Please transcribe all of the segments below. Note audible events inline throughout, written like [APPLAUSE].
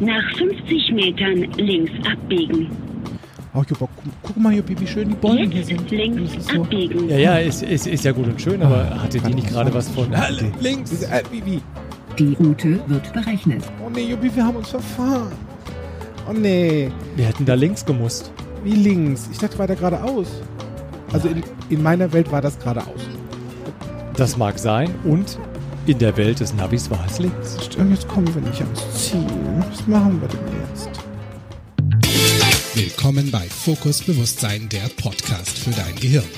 Nach 50 Metern links abbiegen. Oh, Juppa, guck, guck mal, Juppi, wie schön die Bäume hier Jetzt sind. links so. abbiegen. Ja, ja, ist, ist, ist ja gut und schön, aber hatte die nicht gerade was von. Ah, Links. Äh, wie, wie? Die Route wird berechnet. Oh nee, Juppi, wir haben uns verfahren. Oh nee. Wir hätten da links gemusst. Wie links? Ich dachte weiter geradeaus. Also in, in meiner Welt war das geradeaus. Das mag sein. Und in der Welt des Navis war es links. Stimmt, Jetzt kommen wir nicht ans Ziel. Was machen wir denn jetzt? Willkommen bei Fokus Bewusstsein, der Podcast für dein Gehirn.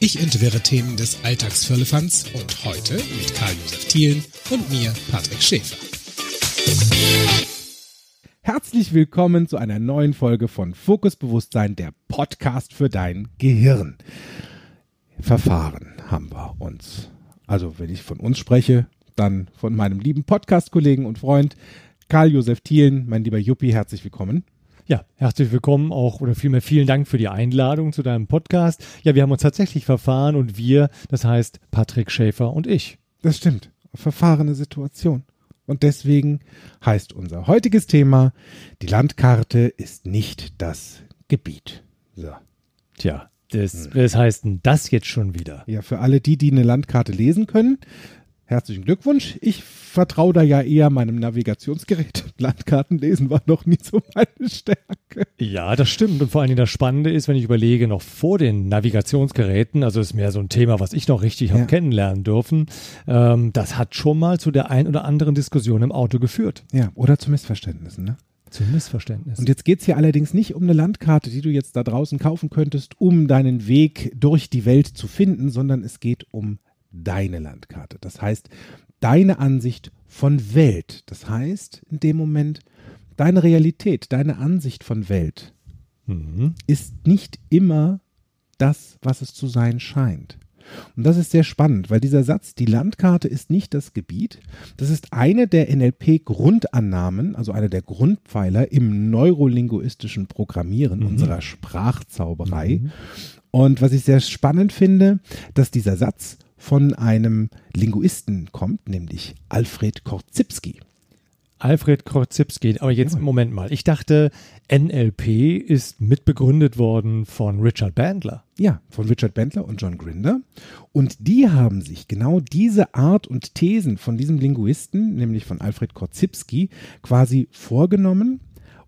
Ich entwirre Themen des Alltagsfirlefanz und heute mit Karl-Josef Thielen und mir, Patrick Schäfer. Herzlich willkommen zu einer neuen Folge von Fokus Bewusstsein, der Podcast für dein Gehirn. Verfahren haben wir uns. Also, wenn ich von uns spreche, dann von meinem lieben Podcast-Kollegen und Freund Karl-Josef Thielen, mein lieber Juppie, herzlich willkommen. Ja, herzlich willkommen auch oder vielmehr vielen Dank für die Einladung zu deinem Podcast. Ja, wir haben uns tatsächlich verfahren und wir, das heißt Patrick Schäfer und ich. Das stimmt. Verfahrene Situation. Und deswegen heißt unser heutiges Thema, die Landkarte ist nicht das Gebiet. So. Tja, das, was heißt denn das jetzt schon wieder? Ja, für alle die, die eine Landkarte lesen können, herzlichen Glückwunsch. Ich vertraue da ja eher meinem Navigationsgerät. [LAUGHS] Landkarten lesen war noch nie so meine Stärke. Ja, das stimmt. Und vor allen Dingen das Spannende ist, wenn ich überlege, noch vor den Navigationsgeräten, also ist mehr so ein Thema, was ich noch richtig Ja. habe kennenlernen dürfen, ähm, das hat schon mal zu der ein oder anderen Diskussion im Auto geführt. Ja, oder zu Missverständnissen, ne? Zu Missverständnissen. Und jetzt geht's hier allerdings nicht um eine Landkarte, die du jetzt da draußen kaufen könntest, um deinen Weg durch die Welt zu finden, sondern es geht um deine Landkarte. Das heißt, deine Ansicht von Welt. Das heißt, in dem Moment, deine Realität, deine Ansicht von Welt mhm. ist nicht immer das, was es zu sein scheint. Und das ist sehr spannend, weil dieser Satz, die Landkarte ist nicht das Gebiet, das ist eine der NLP-Grundannahmen, also einer der Grundpfeiler im neurolinguistischen Programmieren unserer Sprachzauberei. Und was ich sehr spannend finde, dass dieser Satz von einem Linguisten kommt, nämlich Alfred Korzybski. Alfred Korzybski. Aber jetzt, Jawohl. Moment mal. Ich dachte, NLP ist mitbegründet worden von Richard Bandler. Ja, von Richard Bentler und John Grinder. Und die haben sich genau diese Art und Thesen von diesem Linguisten, nämlich von Alfred Korzybski, quasi vorgenommen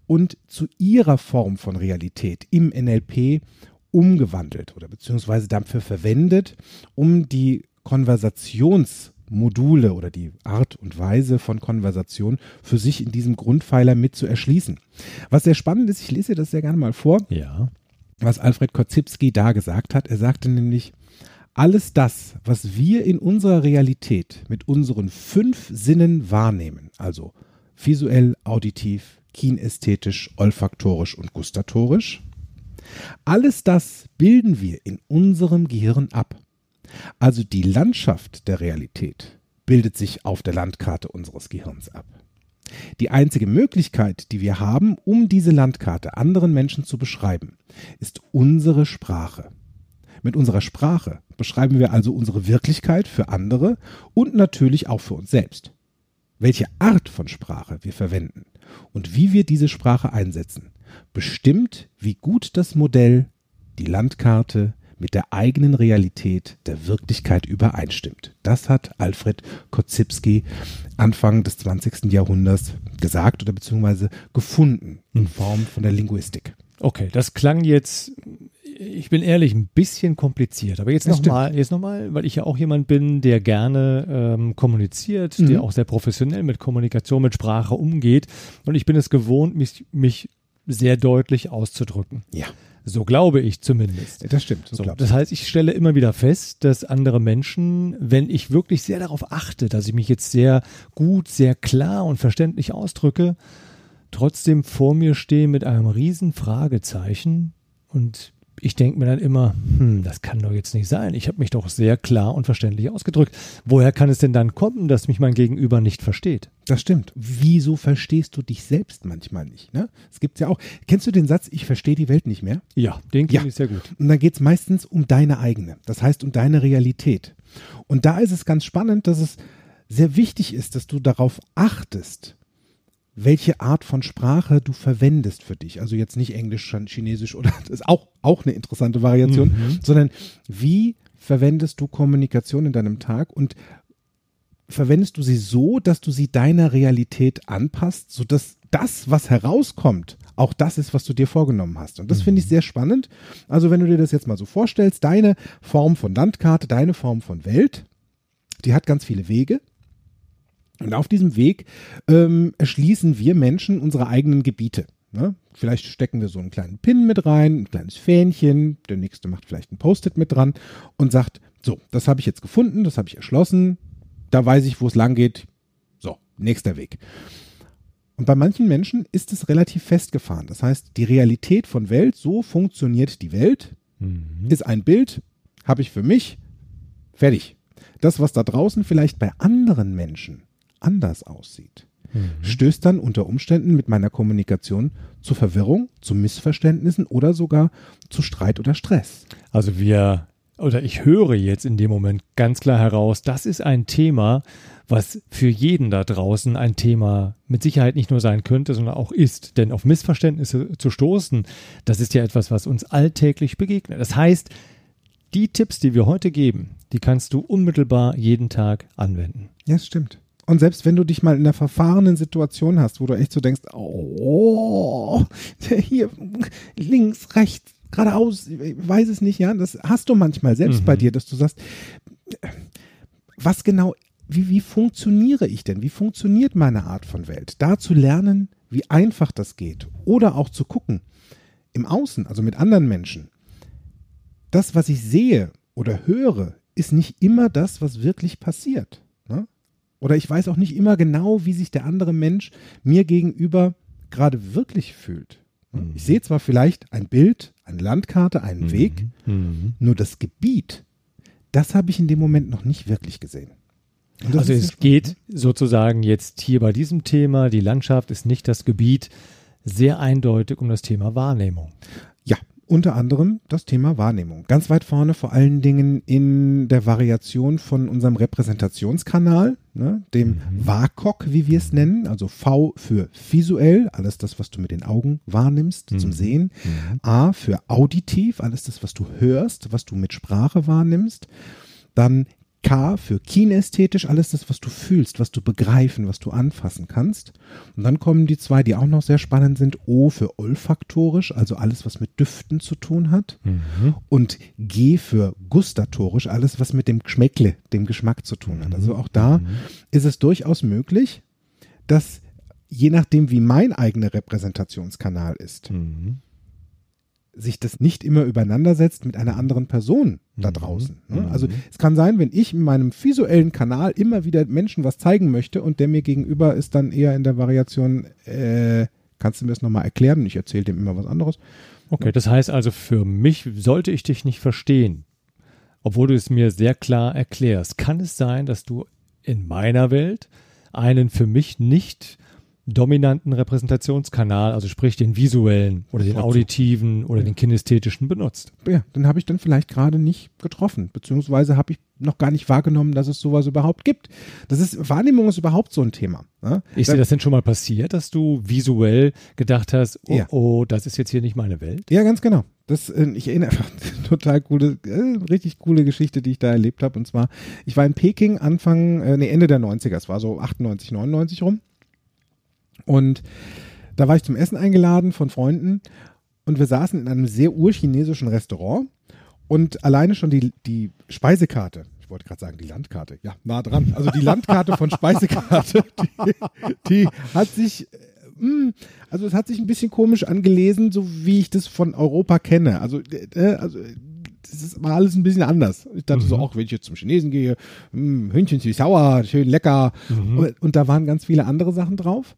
und zu ihrer Form von Realität im NLP umgewandelt oder beziehungsweise dafür verwendet, um die Konversationsmodule oder die Art und Weise von Konversation für sich in diesem Grundpfeiler mit zu erschließen. Was sehr spannend ist, ich lese dir das sehr gerne mal vor Ja. was Alfred Korzybski da gesagt hat. Er sagte nämlich, alles das, was wir in unserer Realität mit unseren fünf Sinnen wahrnehmen, also visuell, auditiv, kinästhetisch, olfaktorisch und gustatorisch, alles das bilden wir in unserem Gehirn ab. Also die Landschaft der Realität bildet sich auf der Landkarte unseres Gehirns ab. Die einzige Möglichkeit, die wir haben, um diese Landkarte anderen Menschen zu beschreiben, ist unsere Sprache. Mit unserer Sprache beschreiben wir also unsere Wirklichkeit für andere und natürlich auch für uns selbst. Welche Art von Sprache wir verwenden und wie wir diese Sprache einsetzen, bestimmt, wie gut das Modell, die Landkarte mit der eigenen Realität der Wirklichkeit übereinstimmt. Das hat Alfred Korzybski Anfang des 20. Jahrhunderts gesagt oder beziehungsweise gefunden in Form von der Linguistik. Okay, das klang jetzt, ich bin ehrlich, ein bisschen kompliziert. Aber jetzt nochmal, jetzt nochmal, weil ich ja auch jemand bin, der gerne ähm, kommuniziert, Mhm. der auch sehr professionell mit Kommunikation, mit Sprache umgeht. Und ich bin es gewohnt, mich, mich sehr deutlich auszudrücken. Ja, So glaube ich zumindest. das stimmt. So So, das heißt, ich stelle immer wieder fest, dass andere Menschen, wenn ich wirklich sehr darauf achte, dass ich mich jetzt sehr gut, sehr klar und verständlich ausdrücke, trotzdem vor mir stehen mit einem riesen Fragezeichen und ich denke mir dann immer, hm, das kann doch jetzt nicht sein. Ich habe mich doch sehr klar und verständlich ausgedrückt. Woher kann es denn dann kommen, dass mich mein Gegenüber nicht versteht? Das stimmt. Wieso verstehst du dich selbst manchmal nicht? Ne? Es gibt ja auch. Kennst du den Satz, ich verstehe die Welt nicht mehr? Ja, den kenne Ja. ich sehr gut. Und dann geht es meistens um deine eigene. Das heißt, um deine Realität. Und da ist es ganz spannend, dass es sehr wichtig ist, dass du darauf achtest, welche Art von Sprache du verwendest für dich. Also jetzt nicht Englisch, Chinesisch oder [LAUGHS] das ist auch, auch eine interessante Variation, Mhm. sondern wie verwendest du Kommunikation in deinem Tag und verwendest du sie so, dass du sie deiner Realität anpasst, sodass das, was herauskommt, auch das ist, was du dir vorgenommen hast. Und das finde ich sehr spannend. Also wenn du dir das jetzt mal so vorstellst, deine Form von Landkarte, deine Form von Welt, die hat ganz viele Wege. Und auf diesem Weg ähm, erschließen wir Menschen unsere eigenen Gebiete. Ne? Vielleicht stecken wir so einen kleinen Pin mit rein, ein kleines Fähnchen, der nächste macht vielleicht ein Post-it mit dran und sagt, so, das habe ich jetzt gefunden, das habe ich erschlossen, da weiß ich, wo es lang geht. So, nächster Weg. Und bei manchen Menschen ist es relativ festgefahren. Das heißt, die Realität von Welt, so funktioniert die Welt, Mhm. ist ein Bild, habe ich für mich, fertig. Das, was da draußen vielleicht bei anderen Menschen anders aussieht, stößt dann unter Umständen mit meiner Kommunikation zu Verwirrung, zu Missverständnissen oder sogar zu Streit oder Stress. Also wir, oder ich höre jetzt in dem Moment ganz klar heraus, das ist ein Thema, was für jeden da draußen ein Thema mit Sicherheit nicht nur sein könnte, sondern auch ist. Denn auf Missverständnisse zu stoßen, das ist ja etwas, was uns alltäglich begegnet. Das heißt, die Tipps, die wir heute geben, die kannst du unmittelbar jeden Tag anwenden. Ja, das stimmt. Und selbst wenn du dich mal in einer verfahrenen Situation hast, wo du echt so denkst, oh, hier links, rechts, geradeaus, ich weiß es nicht, ja, das hast du manchmal selbst Mhm. bei dir, dass du sagst, was genau, wie, wie funktioniere ich denn? Wie funktioniert meine Art von Welt? Da zu lernen, wie einfach das geht. Oder auch zu gucken, im Außen, also mit anderen Menschen, das, was ich sehe oder höre, ist nicht immer das, was wirklich passiert. Oder ich weiß auch nicht immer genau, wie sich der andere Mensch mir gegenüber gerade wirklich fühlt. Ne? Ich sehe zwar vielleicht ein Bild, eine Landkarte, einen Weg, Mhm. nur das Gebiet, das habe ich in dem Moment noch nicht wirklich gesehen. Also es spannend, geht ne? sozusagen jetzt hier bei diesem Thema, die Landschaft ist nicht das Gebiet, sehr eindeutig um das Thema Wahrnehmung. Ja, unter anderem das Thema Wahrnehmung. Ganz weit vorne vor allen Dingen in der Variation von unserem Repräsentationskanal, ne, dem WAKOK, wie wir es nennen, also V für visuell, alles das, was du mit den Augen wahrnimmst, zum Sehen. A für auditiv, alles das, was du hörst, was du mit Sprache wahrnimmst. Dann K für kinästhetisch, alles das, was du fühlst, was du begreifen, was du anfassen kannst. Und dann kommen die zwei, die auch noch sehr spannend sind. O für olfaktorisch, also alles, was mit Düften zu tun hat. Und G für gustatorisch, alles, was mit dem Geschmäckle, dem Geschmack zu tun hat. Also auch da ist es durchaus möglich, dass je nachdem, wie mein eigener Repräsentationskanal ist, sich das nicht immer übereinander setzt mit einer anderen Person da draußen. Ne? Also es kann sein, wenn ich in meinem visuellen Kanal immer wieder Menschen was zeigen möchte und der mir gegenüber ist dann eher in der Variation, äh, kannst du mir das nochmal erklären? Ich erzähle dem immer was anderes. Okay, das heißt also, für mich sollte ich dich nicht verstehen, obwohl du es mir sehr klar erklärst. Kann es sein, dass du in meiner Welt einen für mich nicht dominanten Repräsentationskanal, also sprich den visuellen oder den auditiven oder den kinästhetischen benutzt? Ja, den habe ich dann vielleicht gerade nicht getroffen, beziehungsweise habe ich noch gar nicht wahrgenommen, dass es sowas überhaupt gibt. Das ist, Wahrnehmung ist überhaupt so ein Thema. Ne? Ist dir das denn schon mal passiert, dass du visuell gedacht hast, oh, Ja. oh, das ist jetzt hier nicht meine Welt? Ja, ganz genau. Das, äh, ich erinnere einfach [LAUGHS] total coole, äh, richtig coole Geschichte, die ich da erlebt habe. Und zwar, ich war in Peking Anfang, äh, nee, Ende der 90er, es war so 98, 99 rum. Und da war ich zum Essen eingeladen von Freunden und wir saßen in einem sehr urchinesischen Restaurant und alleine schon die, die Speisekarte, ich wollte gerade sagen die Landkarte, ja, nah dran, also die Landkarte von Speisekarte, [LAUGHS] die, die hat sich äh, mh, also es hat sich ein bisschen komisch angelesen, so wie ich das von Europa kenne. Also, äh, also das ist mal alles ein bisschen anders. Ich dachte so, auch wenn ich jetzt zum Chinesen gehe, mh, Hühnchen süß sauer, schön lecker. Und, und da waren ganz viele andere Sachen drauf.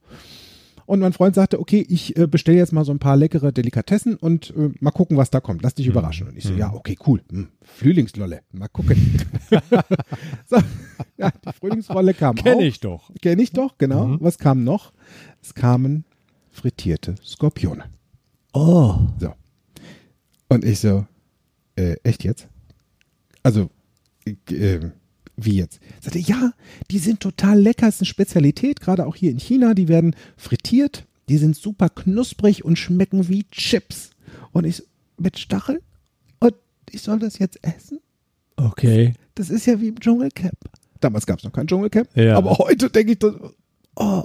Und mein Freund sagte, okay, ich äh, bestelle jetzt mal so ein paar leckere Delikatessen und äh, mal gucken, was da kommt. Lass dich überraschen. Und ich so, ja, okay, cool. Hm, Frühlingslolle, mal gucken. [LAUGHS] so, ja, die Frühlingsrolle kam auch. Kenn ich doch. Kenn ich doch, genau. Was kam noch? Es kamen frittierte Skorpione. Oh. So. Und ich so, äh, echt jetzt? Also, ich, äh, wie jetzt? Sagte, ja, die sind total lecker, ist eine Spezialität, gerade auch hier in China, die werden frittiert, die sind super knusprig und schmecken wie Chips. Und ich, mit Stachel? Und ich soll das jetzt essen? Okay. Das ist ja wie im Dschungelcamp. Damals gab es noch kein Dschungelcamp, Ja. aber heute denke ich, das, oh,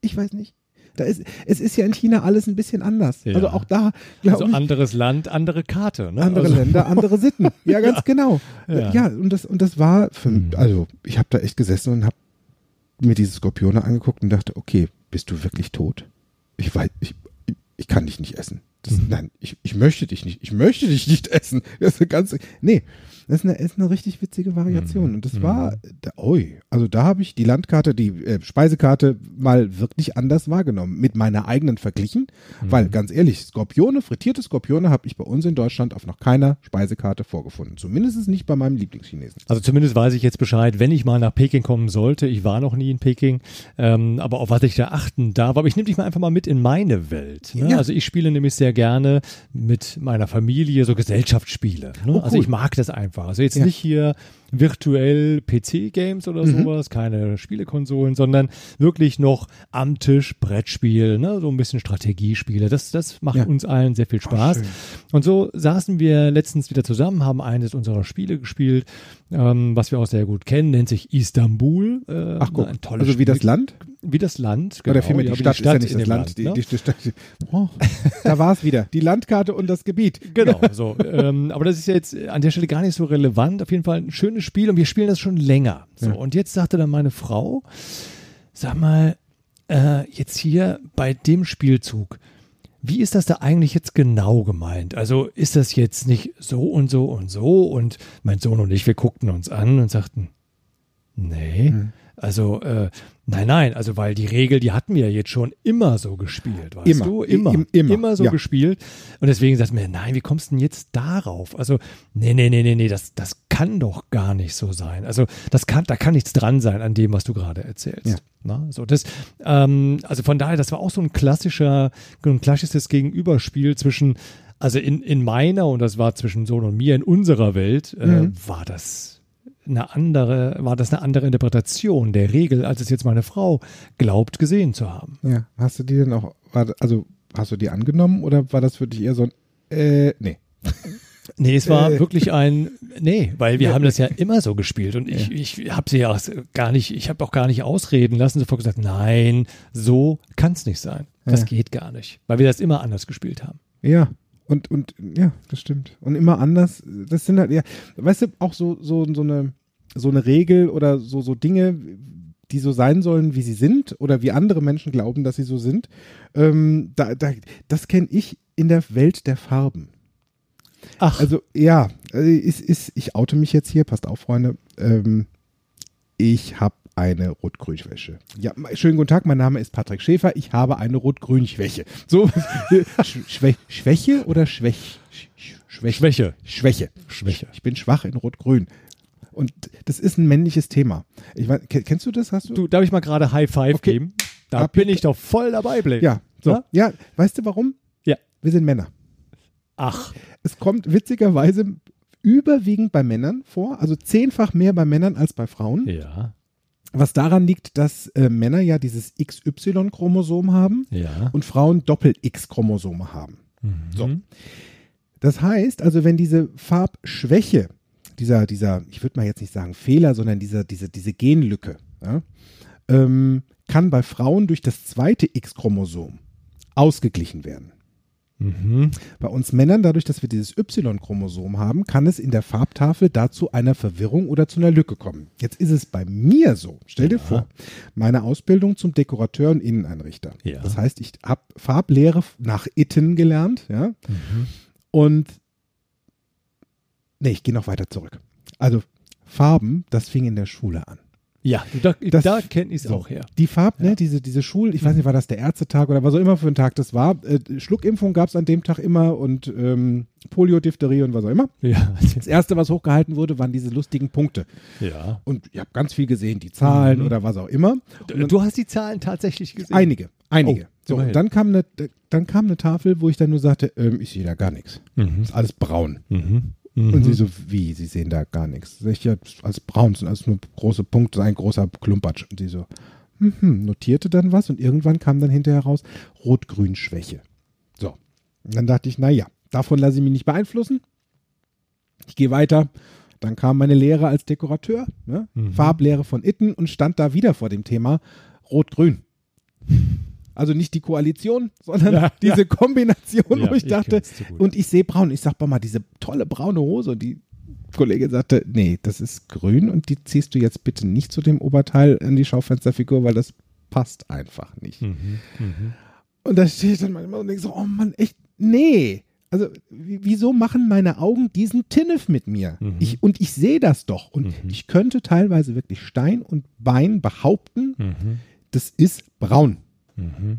ich weiß nicht. Da ist, es ist ja in China alles ein bisschen anders. Ja. Also auch da, glaube Also anderes Land, andere Karte. Ne? andere also, Länder, andere Sitten. [LAUGHS] Ja, ganz genau. Ja. Ja. und das und das war für, Mhm. also ich habe da echt gesessen und habe mir diese Skorpione angeguckt und dachte, okay, bist du wirklich tot? Ich weiß, ich, ich kann dich nicht essen. Das, Mhm. Nein, ich, ich möchte dich nicht. Ich möchte dich nicht [LAUGHS] essen. Das ist eine ganz, nee, das ist eine, ist eine richtig witzige Variation. Und das Mhm. war, da, oi, also da habe ich die Landkarte, die äh, Speisekarte mal wirklich anders wahrgenommen. Mit meiner eigenen verglichen. Weil, Mhm. ganz ehrlich, Skorpione, frittierte Skorpione habe ich bei uns in Deutschland auf noch keiner Speisekarte vorgefunden. Zumindest nicht bei meinem Lieblingschinesen. Also zumindest weiß ich jetzt Bescheid, wenn ich mal nach Peking kommen sollte. Ich war noch nie in Peking, ähm, aber auf was ich da achten darf. Aber ich nehme dich mal einfach mal mit in meine Welt. Ne? Ja. Also ich spiele nämlich sehr gerne mit meiner Familie so Gesellschaftsspiele. Ne? Oh, Also cool. ich mag das einfach. Also jetzt Ja. nicht hier virtuell PC-Games oder Mhm. sowas, keine Spielekonsolen, sondern wirklich noch am Tisch Brettspiel, ne? so ein bisschen Strategiespiele. Das, das macht Ja. uns allen sehr viel Spaß. schön. Und so saßen wir letztens wieder zusammen, haben eines unserer Spiele gespielt, ähm, was wir auch sehr gut kennen, nennt sich Istanbul. Äh, Ach guck, ein tolles also wie Spiel. das Land? Wie das Land, genau. Oder vielmehr ja, die wie Stadt, ist ja nicht das dem Land. ne? die, die, Stadt. Oh, da war es wieder. Die Landkarte und das Gebiet. Genau, [LAUGHS] so. ähm, aber das ist ja jetzt an der Stelle gar nicht so relevant. Auf jeden Fall ein schönes Spiel und wir spielen das schon länger. So, Ja. und jetzt sagte dann meine Frau, sag mal, äh, jetzt hier bei dem Spielzug, wie ist das da eigentlich jetzt genau gemeint? Also ist das jetzt nicht so und so und so? Und mein Sohn und ich, wir guckten uns an und sagten, nee. Hm. Also, äh, nein, nein, also weil die Regel, die hatten wir ja jetzt schon immer so gespielt, weißt Immer. du? Immer. im- immer, so ja. gespielt. Und deswegen sagt mir, nein, wie kommst du denn jetzt darauf? Also, nee, nee, nee, nee, nee, das, das kann doch gar nicht so sein. Also, das kann, da kann nichts dran sein an dem, was du gerade erzählst. Ja. Na, so das, ähm, also von daher, das war auch so ein klassischer, ein klassisches Gegenüberspiel zwischen, also in, in meiner, und das war zwischen Sohn und mir, in unserer Welt, äh, Mhm. war das eine andere, war das eine andere Interpretation der Regel, als es jetzt meine Frau glaubt, gesehen zu haben. Ja, hast du die denn auch, also hast du die angenommen oder war das für dich eher so ein, äh, nee. [LAUGHS] Nee, es war Äh. wirklich ein, nee, weil wir Ja. haben das ja immer so gespielt und ich, ich habe sie ja auch gar nicht, ich habe auch gar nicht ausreden lassen, sofort gesagt, nein, so kann es nicht sein. Das Ja. geht gar nicht, weil wir das immer anders gespielt haben. Ja. Und, und, ja, das stimmt. Und immer anders, das sind halt, ja, weißt du, auch so, so, so eine, so eine Regel oder so, so Dinge, die so sein sollen, wie sie sind oder wie andere Menschen glauben, dass sie so sind, ähm, da, da, das kenne ich in der Welt der Farben. Ach, Also ja, äh, ist, ist, ich oute mich jetzt hier, passt auf, Freunde. Ähm, ich habe eine Rot-Grün-Schwäche. Ja, schönen guten Tag, mein Name ist Patrick Schäfer. Ich habe eine Rot-Grün-Schwäche. So, [LAUGHS] Sch Schwä Schwäche oder Schwäch? Sch Schwäche? Schwäche. Schwäche. Schwäche. Ich bin schwach in Rot-Grün. Und das ist ein männliches Thema. Ich weiß, ke- kennst du das? Hast du? Du, darf ich mal gerade High Five Okay. geben? Da Ab- bin ich doch voll dabei, Blake. Ja, so. Ja? Ja, weißt du warum? Ja. Wir sind Männer. Ach, Es kommt witzigerweise überwiegend bei Männern vor, also zehnfach mehr bei Männern als bei Frauen. ja, Was daran liegt, dass äh, Männer ja dieses XY-Chromosom haben ja. und Frauen Doppel-X-Chromosome haben. So. Mhm. Das heißt, also wenn diese Farbschwäche, dieser, dieser, ich würde mal jetzt nicht sagen Fehler, sondern dieser, diese, diese Genlücke, ja, ähm, kann bei Frauen durch das zweite X-Chromosom ausgeglichen werden. Mhm. Bei uns Männern, dadurch, dass wir dieses Y-Chromosom haben, kann es in der Farbtafel dazu einer Verwirrung oder zu einer Lücke kommen. Jetzt ist es bei mir so. Stell dir Ja. vor, meine Ausbildung zum Dekorateur und Inneneinrichter. Ja. Das heißt, ich habe Farblehre nach Itten gelernt, ja. Mhm. Und nee, ich gehe noch weiter zurück. Also Farben, das fing in der Schule an. Ja, da, Das- da kenne ich es so. auch her. Die Farb, Ja. ne, diese, diese Schul, ich weiß nicht, war das der Ärztetag oder was auch immer für ein Tag das war. Äh, Schluckimpfung gab es an dem Tag immer und ähm, Polio, Diphtherie und was auch immer. Ja, Das erste, was hochgehalten wurde, waren diese lustigen Punkte. ja. Und ich habe ganz viel gesehen, die Zahlen Mhm. oder was auch immer. Du, du hast die Zahlen tatsächlich gesehen. Einige, einige. Oh, so, immerhin. und dann kam, eine, dann kam eine Tafel, wo ich dann nur sagte, ähm, ich sehe da gar nichts. Mhm. Ist alles braun. Mhm. Mhm. Und sie so, wie, sie sehen da gar nichts. Ich, ja, als braun sind alles nur große Punkte, ein großer Klumpatsch. Und sie so, hm, hm, notierte dann was und irgendwann kam dann hinterher raus, Rot-Grün-Schwäche. So. Und dann dachte ich, naja, davon lasse ich mich nicht beeinflussen. Ich gehe weiter. Dann kam meine Lehre als Dekorateur, ne? Mhm. Farblehre von Itten und stand da wieder vor dem Thema Rot-Grün. Also nicht die Koalition, sondern [LAUGHS] Ja, diese Kombination, Ja, wo ich ich dachte, und ich sehe braun. Ich sag mal, diese tolle braune Hose. Und die Kollegin sagte, nee, das ist grün und die ziehst du jetzt bitte nicht zu dem Oberteil in die Schaufensterfigur, weil das passt einfach nicht. Mhm. Mhm. Und da stehe ich dann manchmal und denke so, oh Mann, echt, nee. Also, wie- wieso machen meine Augen diesen Tinnef mit mir? Mhm. Ich, und ich sehe das doch. Und Mhm. ich könnte teilweise wirklich Stein und Bein behaupten, Mhm. das ist braun. Mhm.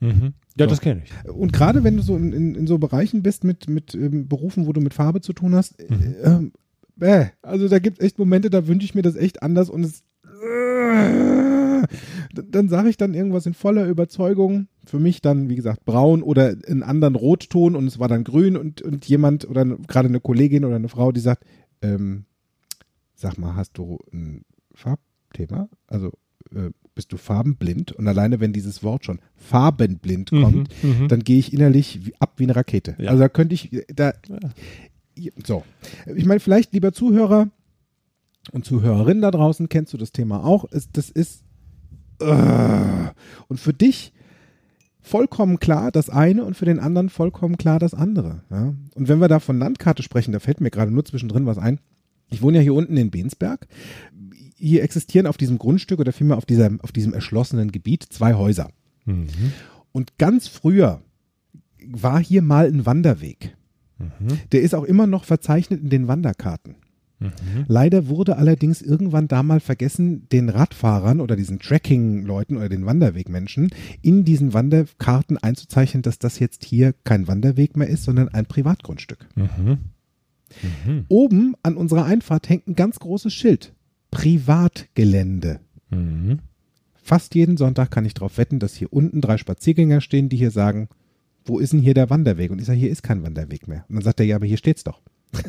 Mhm. Ja, So. das kenne ich. Und gerade wenn du so in, in, in so Bereichen bist mit, mit ähm, Berufen, wo du mit Farbe zu tun hast, Mhm. äh, äh, also da gibt es echt Momente, da wünsche ich mir das echt anders und es. Äh, dann sage ich dann irgendwas in voller Überzeugung. Für mich dann, wie gesagt, braun oder einen anderen Rotton und es war dann grün und, und jemand oder gerade eine Kollegin oder eine Frau, die sagt, ähm, sag mal, hast du ein Farbthema? Also äh, bist du farbenblind? Und alleine, wenn dieses Wort schon farbenblind kommt, Mhm. dann gehe ich innerlich wie, ab wie eine Rakete. Ja. Also da könnte ich, da, so. Ich meine, vielleicht, lieber Zuhörer und Zuhörerin da draußen, kennst du das Thema auch. Es, das ist, äh, und für dich vollkommen klar das eine und für den anderen vollkommen klar das andere. Ja? Und wenn wir da von Landkarte sprechen, da fällt mir gerade nur zwischendrin was ein. Ich wohne ja hier unten in Bensberg. Hier existieren auf diesem Grundstück oder vielmehr auf, dieser, auf diesem erschlossenen Gebiet zwei Häuser. Mhm. Und ganz früher war hier mal ein Wanderweg. Mhm. Der ist auch immer noch verzeichnet in den Wanderkarten. Mhm. Leider wurde allerdings irgendwann da mal vergessen, den Radfahrern oder diesen Tracking-Leuten oder den Wanderwegmenschen in diesen Wanderkarten einzuzeichnen, dass das jetzt hier kein Wanderweg mehr ist, sondern ein Privatgrundstück. Mhm. Mhm. Oben an unserer Einfahrt hängt ein ganz großes Schild. Privatgelände. Mhm. Fast jeden Sonntag kann ich darauf wetten, dass hier unten drei Spaziergänger stehen, die hier sagen, wo ist denn hier der Wanderweg? Und ich sage, hier ist kein Wanderweg mehr. Und dann sagt er, ja, aber hier steht's doch. [LAUGHS]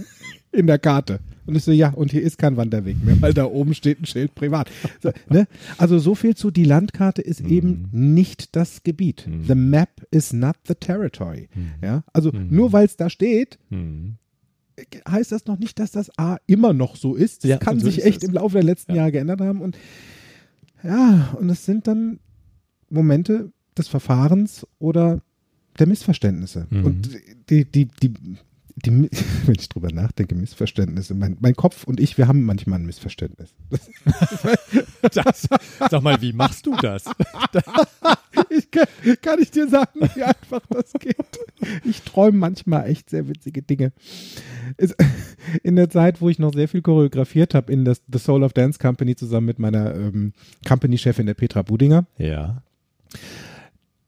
In der Karte. Und ich so, ja, und hier ist kein Wanderweg mehr, weil da oben steht ein Schild privat. So, ne? Also so viel zu, die Landkarte ist eben nicht das Gebiet. Mhm. The map is not the territory. Mhm. Ja? Also Mhm. nur weil es da steht, Mhm. Heißt das noch nicht, dass das A immer noch so ist. Das Ja, kann sich echt im Laufe der letzten Ja. Jahre geändert haben. Und ja, und es sind dann Momente des Verfahrens oder der Missverständnisse. Mhm. Und die, die, die, die, [LAUGHS] wenn ich drüber nachdenke, Missverständnisse. Mein, mein Kopf und ich, wir haben manchmal ein Missverständnis. [LAUGHS] Das, sag mal, wie machst du das? [LAUGHS] Ich kann, kann ich dir sagen, wie einfach das geht. Ich träume manchmal echt sehr witzige Dinge. Es, in der Zeit, wo ich noch sehr viel choreografiert habe in das The Soul of Dance Company zusammen mit meiner ähm, Company-Chefin der Petra Budinger, Ja.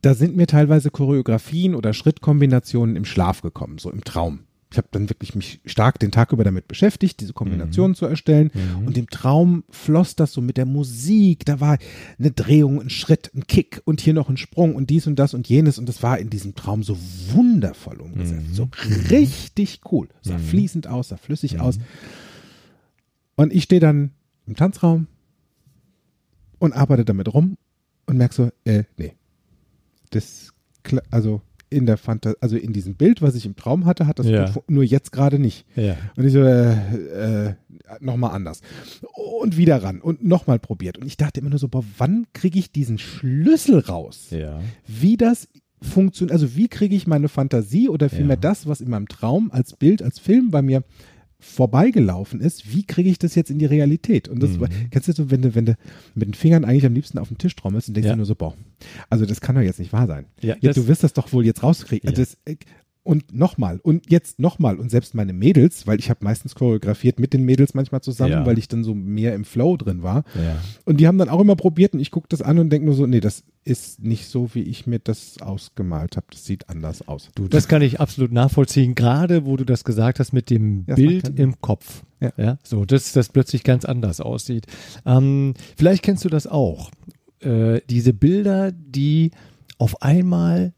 da sind mir teilweise Choreografien oder Schrittkombinationen im Schlaf gekommen, so im Traum. Ich habe dann wirklich mich stark den Tag über damit beschäftigt, diese Kombinationen zu erstellen. Mhm. Und im Traum floss das so mit der Musik. Da war eine Drehung, ein Schritt, ein Kick und hier noch ein Sprung und dies und das und jenes. Und das war in diesem Traum so wundervoll umgesetzt. Mhm. So richtig cool. Sah Mhm. fließend aus, sah flüssig Mhm. aus. Und ich stehe dann im Tanzraum und arbeite damit rum und merke so, äh, nee. Das, also in der Fanta also in diesem Bild, was ich im Traum hatte, hat das Ja. nur jetzt gerade nicht. Ja. Und ich so, äh, äh, nochmal anders. Und wieder ran und nochmal probiert. Und ich dachte immer nur so, boah, wann kriege ich diesen Schlüssel raus? Ja. Wie das funktioniert, also wie kriege ich meine Fantasie oder vielmehr das, was in meinem Traum als Bild, als Film bei mir vorbeigelaufen ist, wie kriege ich das jetzt in die Realität? Und das Mhm. kennst du so, wenn du, wenn du mit den Fingern eigentlich am liebsten auf den Tisch trommelst und denkst Ja. dir nur so, boah, also das kann doch jetzt nicht wahr sein. Ja, das- du wirst das doch wohl jetzt rauskriegen. Ja. Das, äh, und nochmal und jetzt nochmal und selbst meine Mädels, weil ich habe meistens choreografiert mit den Mädels manchmal zusammen, Ja. weil ich dann so mehr im Flow drin war. Ja. Und die haben dann auch immer probiert und ich gucke das an und denke nur so, nee, das ist nicht so, wie ich mir das ausgemalt habe. Das sieht anders aus. Du, das kann ich absolut nachvollziehen, gerade wo du das gesagt hast mit dem Ja, das Bild im Kopf. Ja. so, dass das plötzlich ganz anders aussieht. Ähm, vielleicht kennst du das auch. Äh, diese Bilder, die auf einmal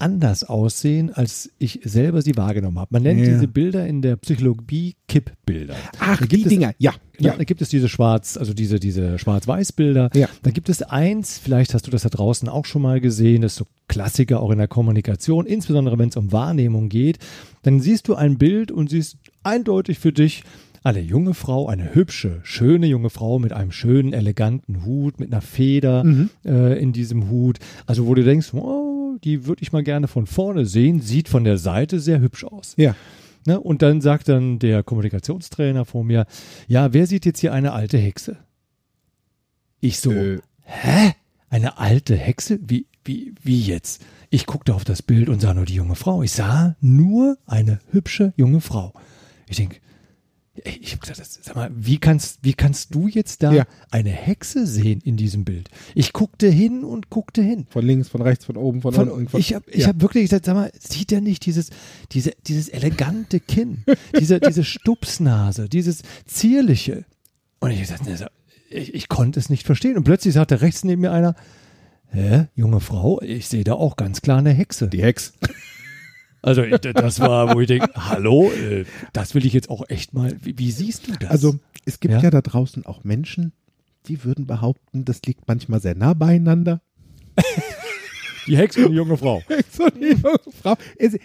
anders aussehen, als ich selber sie wahrgenommen habe. Man nennt Ja. diese Bilder in der Psychologie Kippbilder. Ach, die es- Dinger, ja. Ja, da gibt es diese Schwarz, also diese, diese Schwarz-Weiß-Bilder. Ja. Da gibt es eins, vielleicht hast du das da draußen auch schon mal gesehen, das ist so Klassiker auch in der Kommunikation, insbesondere wenn es um Wahrnehmung geht. Dann siehst du ein Bild und siehst eindeutig für dich eine junge Frau, eine hübsche, schöne junge Frau mit einem schönen, eleganten Hut, mit einer Feder Mhm. äh, in diesem Hut. Also wo du denkst, oh, die würde ich mal gerne von vorne sehen, sieht von der Seite sehr hübsch aus. Ja. Ne? Und dann sagt dann der Kommunikationstrainer vor mir, ja, wer sieht jetzt hier eine alte Hexe? Ich so, Äh. hä? Eine alte Hexe? Wie, wie, wie jetzt? Ich guckte auf das Bild und sah nur die junge Frau. Ich sah nur eine hübsche junge Frau. Ich denke, ich habe gesagt, sag mal, wie kannst, wie kannst du jetzt da Ja. eine Hexe sehen in diesem Bild? Ich guckte hin und guckte hin. Von links, von rechts, von oben, von, Von, unten. Von, ich habe ich ja. hab wirklich gesagt, sag mal, sieht er nicht dieses, diese, dieses elegante Kinn, diese, [LAUGHS] diese Stupsnase, dieses zierliche? Und ich gesagt, ich, ich konnte es nicht verstehen. Und plötzlich sagte rechts neben mir einer, hä, junge Frau, ich sehe da auch ganz klar eine Hexe. die Hex. Also ich, das war, wo ich denke, hallo, äh, das will ich jetzt auch echt mal, wie, wie siehst du das? Also es gibt Ja? ja? da draußen auch Menschen, die würden behaupten, das liegt manchmal sehr nah beieinander. die Hexe und die junge Frau. [LAUGHS] So die junge Frau.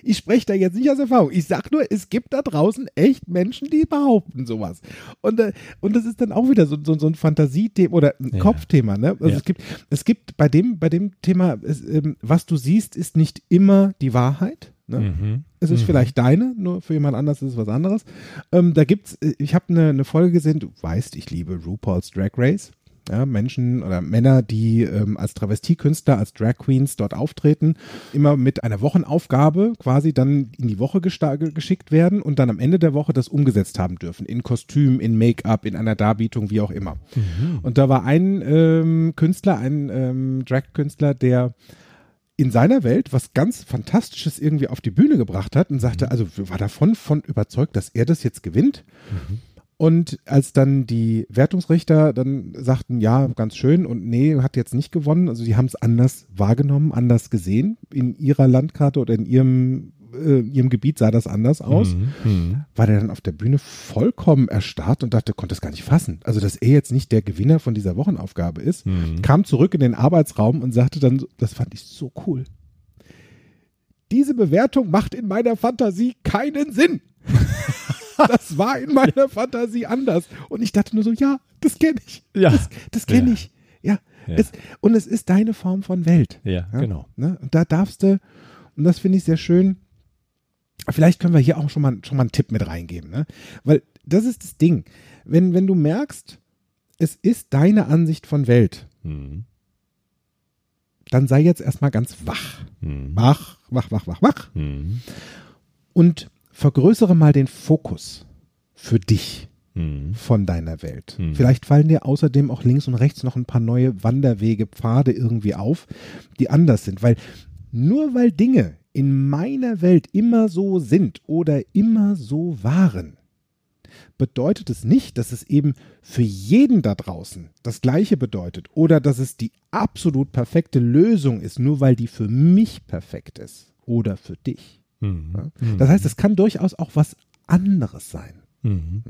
Ich spreche da jetzt nicht aus Erfahrung. Ich sag nur, es gibt da draußen echt Menschen, die behaupten sowas. Und, äh, und das ist dann auch wieder so, so, so ein Fantasiethema oder ein Ja. Kopfthema. Ne? Also Ja. es gibt, es gibt bei dem, bei dem Thema, es, ähm, was du siehst, ist nicht immer die Wahrheit. Ne? Mhm. Es ist vielleicht deine, nur für jemand anders ist es was anderes. Ähm, da gibt's, äh, ich habe eine, eine Folge gesehen, du weißt, ich liebe RuPaul's Drag Race. Ja, Menschen oder Männer, die ähm, als Travestiekünstler, als Drag Queens dort auftreten, immer mit einer Wochenaufgabe quasi dann in die Woche geschickt werden und dann am Ende der Woche das umgesetzt haben dürfen. In Kostüm, in Make-up, in einer Darbietung, wie auch immer. Und da war ein ähm, Künstler, ein ähm, Drag-Künstler, der in seiner Welt was ganz Fantastisches irgendwie auf die Bühne gebracht hat und sagte, also war davon von überzeugt, dass er das jetzt gewinnt. Und als dann die Wertungsrichter dann sagten, ja, ganz schön und nee, hat jetzt nicht gewonnen, also sie haben es anders wahrgenommen, anders gesehen. In ihrer Landkarte oder in ihrem, äh, ihrem Gebiet sah das anders aus. Mhm. War der dann auf der Bühne vollkommen erstarrt und dachte, konnte es gar nicht fassen. Also, dass er jetzt nicht der Gewinner von dieser Wochenaufgabe ist Mhm. kam zurück in den Arbeitsraum und sagte dann, das fand ich so cool. Diese Bewertung macht in meiner Fantasie keinen Sinn. [LAUGHS] das war in meiner Fantasie anders. Und ich dachte nur so, ja, das kenne ich. Ja. Das, das kenne Ja. ich. Ja. Ja. Es, und es ist deine Form von Welt. Ja, Ja? genau. Ne? Und da darfst du, und das finde ich sehr schön, vielleicht können wir hier auch schon mal, schon mal einen Tipp mit reingeben. Ne? Weil das ist das Ding. Wenn, wenn du merkst, es ist deine Ansicht von Welt, Mhm. dann sei jetzt erstmal ganz wach. Mhm. Wach, wach, wach, wach, wach. Mhm. Und vergrößere mal den Fokus für dich Mhm. von deiner Welt. Mhm. Vielleicht fallen dir außerdem auch links und rechts noch ein paar neue Wanderwege, Pfade irgendwie auf, die anders sind. Weil nur weil Dinge in meiner Welt immer so sind oder immer so waren, bedeutet es nicht, dass es eben für jeden da draußen das Gleiche bedeutet oder dass es die absolut perfekte Lösung ist, nur weil die für mich perfekt ist oder für dich. Mhm. Ja? Das heißt, es kann durchaus auch was anderes sein. Mhm.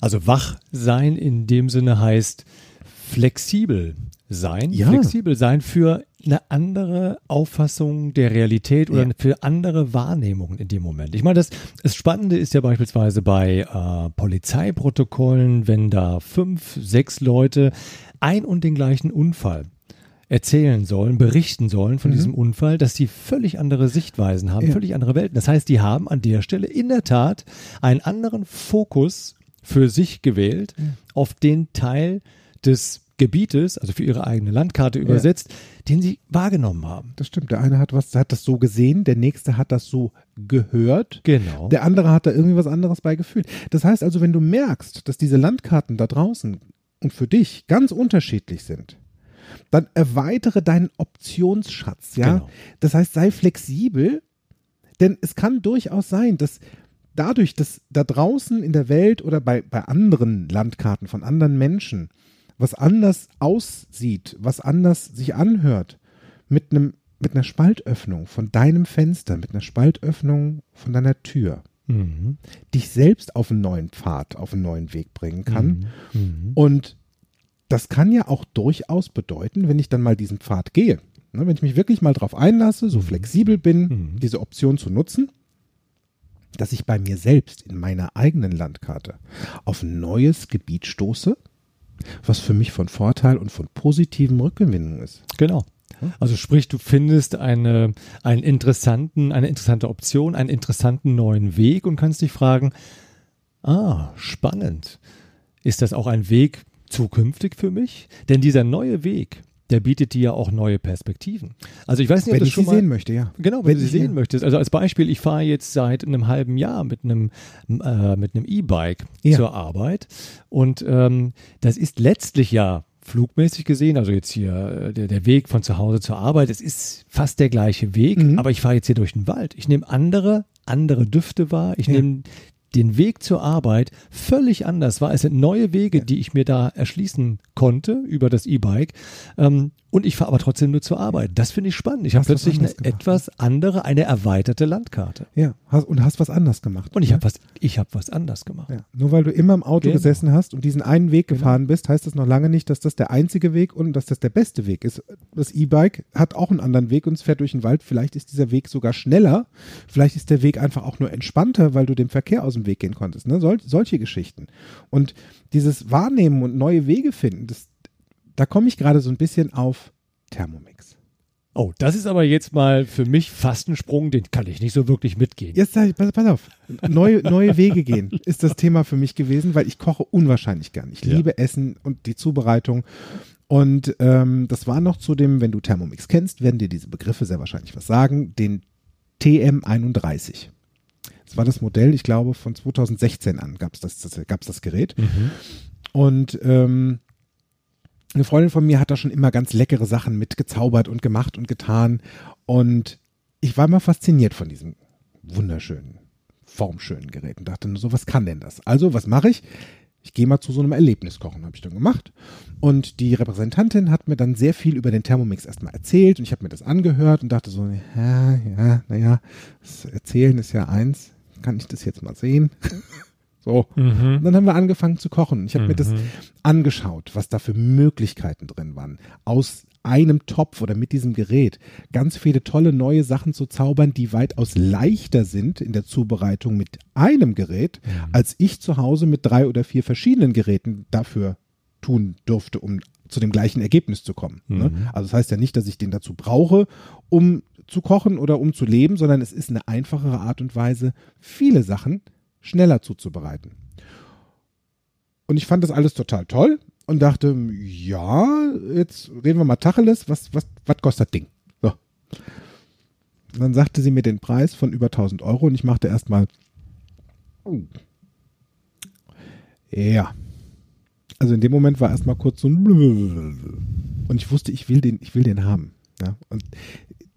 Also wach sein in dem Sinne heißt flexibel sein. Ja. Flexibel sein für eine andere Auffassung der Realität oder Ja. für andere Wahrnehmungen in dem Moment. Ich meine, das, das Spannende ist ja beispielsweise bei äh, Polizeiprotokollen, wenn da fünf, sechs Leute ein und den gleichen Unfall erzählen sollen, berichten sollen von Mhm. diesem Unfall, dass sie völlig andere Sichtweisen haben, Ja. völlig andere Welten. Das heißt, die haben an der Stelle in der Tat einen anderen Fokus für sich gewählt, auf den Teil des Gebietes, also für ihre eigene Landkarte übersetzt, den sie wahrgenommen haben. Das stimmt. Der eine hat was, hat das so gesehen, der nächste hat das so gehört. Genau. Der andere hat da irgendwie was anderes bei gefühlt. Das heißt also, wenn du merkst, dass diese Landkarten da draußen und für dich ganz unterschiedlich sind, dann erweitere deinen Optionsschatz, ja. Genau. Das heißt, sei flexibel, denn es kann durchaus sein, dass dadurch, dass da draußen in der Welt oder bei, bei anderen Landkarten von anderen Menschen was anders aussieht, was anders sich anhört, mit einem mit einer Spaltöffnung von deinem Fenster, mit einer Spaltöffnung von deiner Tür, Mhm. dich selbst auf einen neuen Pfad, auf einen neuen Weg bringen kann. Mhm. Und das kann ja auch durchaus bedeuten, wenn ich dann mal diesen Pfad gehe, ne, wenn ich mich wirklich mal drauf einlasse, so flexibel bin, Mhm. diese Option zu nutzen, dass ich bei mir selbst in meiner eigenen Landkarte auf ein neues Gebiet stoße, was für mich von Vorteil und von positiven Rückgewinnung ist. Genau. Also sprich, du findest eine, einen interessanten, eine interessante Option, einen interessanten neuen Weg und kannst dich fragen, ah, spannend. Ist das auch ein Weg zukünftig für mich? Denn dieser neue Weg, der bietet dir ja auch neue Perspektiven. Also ich weiß nicht, ob Wenn das ich schon sie mal sehen möchte, ja. Genau, wenn, Wenn du sie sehen ja. möchtest. Also als Beispiel, ich fahre jetzt seit einem halben Jahr mit einem äh, mit einem E-Bike Ja. zur Arbeit und ähm, das ist letztlich ja flugmäßig gesehen, also jetzt hier äh, der, der Weg von zu Hause zur Arbeit, es ist fast der gleiche Weg, Mhm. aber ich fahre jetzt hier durch den Wald. Ich nehme andere, andere Düfte wahr, ich Ja. nehme den Weg zur Arbeit völlig anders wahr. Es sind neue Wege, die ich mir da erschließen konnte über das E-Bike. Ähm, und ich fahre aber trotzdem nur zur Arbeit. Das finde ich spannend. Ich habe plötzlich eine gemacht, etwas andere, eine erweiterte Landkarte. Ja, hast, und hast was anders gemacht. Und ich ne? habe was, ich habe was anders gemacht. Ja, nur weil du immer im Auto Genau. gesessen hast und diesen einen Weg gefahren bist, heißt das noch lange nicht, dass das der einzige Weg und dass das der beste Weg ist. Das E-Bike hat auch einen anderen Weg und es fährt durch den Wald. Vielleicht ist dieser Weg sogar schneller. Vielleicht ist der Weg einfach auch nur entspannter, weil du dem Verkehr aus dem Weg gehen konntest. Ne? Sol solche Geschichten. Und dieses Wahrnehmen und neue Wege finden, das, da komme ich gerade so ein bisschen auf Thermomix. Oh, das ist aber jetzt mal für mich fast ein Sprung, den kann ich nicht so wirklich mitgehen. Jetzt sag ich, pass, pass auf, neue, neue Wege gehen [LAUGHS] ist das Thema für mich gewesen, weil ich koche unwahrscheinlich gern. Ich Ja. liebe Essen und die Zubereitung. Und ähm, das war noch zu dem, wenn du Thermomix kennst, werden dir diese Begriffe sehr wahrscheinlich was sagen, den TM31. Das war das Modell, ich glaube, von 2016 an gab es das, das, gab's das Gerät. Und ähm, eine Freundin von mir hat da schon immer ganz leckere Sachen mitgezaubert und gemacht und getan. Und ich war immer fasziniert von diesem wunderschönen, formschönen Gerät und dachte nur so, was kann denn das? Also, was mache ich? Ich gehe mal zu so einem Erlebniskochen, habe ich dann gemacht. Und die Repräsentantin hat mir dann sehr viel über den Thermomix erstmal erzählt und ich habe mir das angehört und dachte so, ja, ja, naja, das Erzählen ist ja eins. Kann ich das jetzt mal sehen? So. Und dann haben wir angefangen zu kochen. Ich habe mir das angeschaut, was da für Möglichkeiten drin waren. Aus einem Topf oder mit diesem Gerät ganz viele tolle neue Sachen zu zaubern, die weitaus leichter sind in der Zubereitung mit einem Gerät, als ich zu Hause mit drei oder vier verschiedenen Geräten dafür tun durfte, um zu dem gleichen Ergebnis zu kommen. Ne? Also das heißt ja nicht, dass ich den dazu brauche, um zu kochen oder um zu leben, sondern es ist eine einfachere Art und Weise, viele Sachen schneller zuzubereiten. Und ich fand das alles total toll und dachte, ja, jetzt reden wir mal Tacheles, was, was, was kostet das Ding? So. Dann sagte sie mir den Preis von über 1000 Euro und ich machte erstmal, ja. Also in dem Moment war erstmal kurz so ein und ich wusste, ich will den, ich will den haben. Ja. Und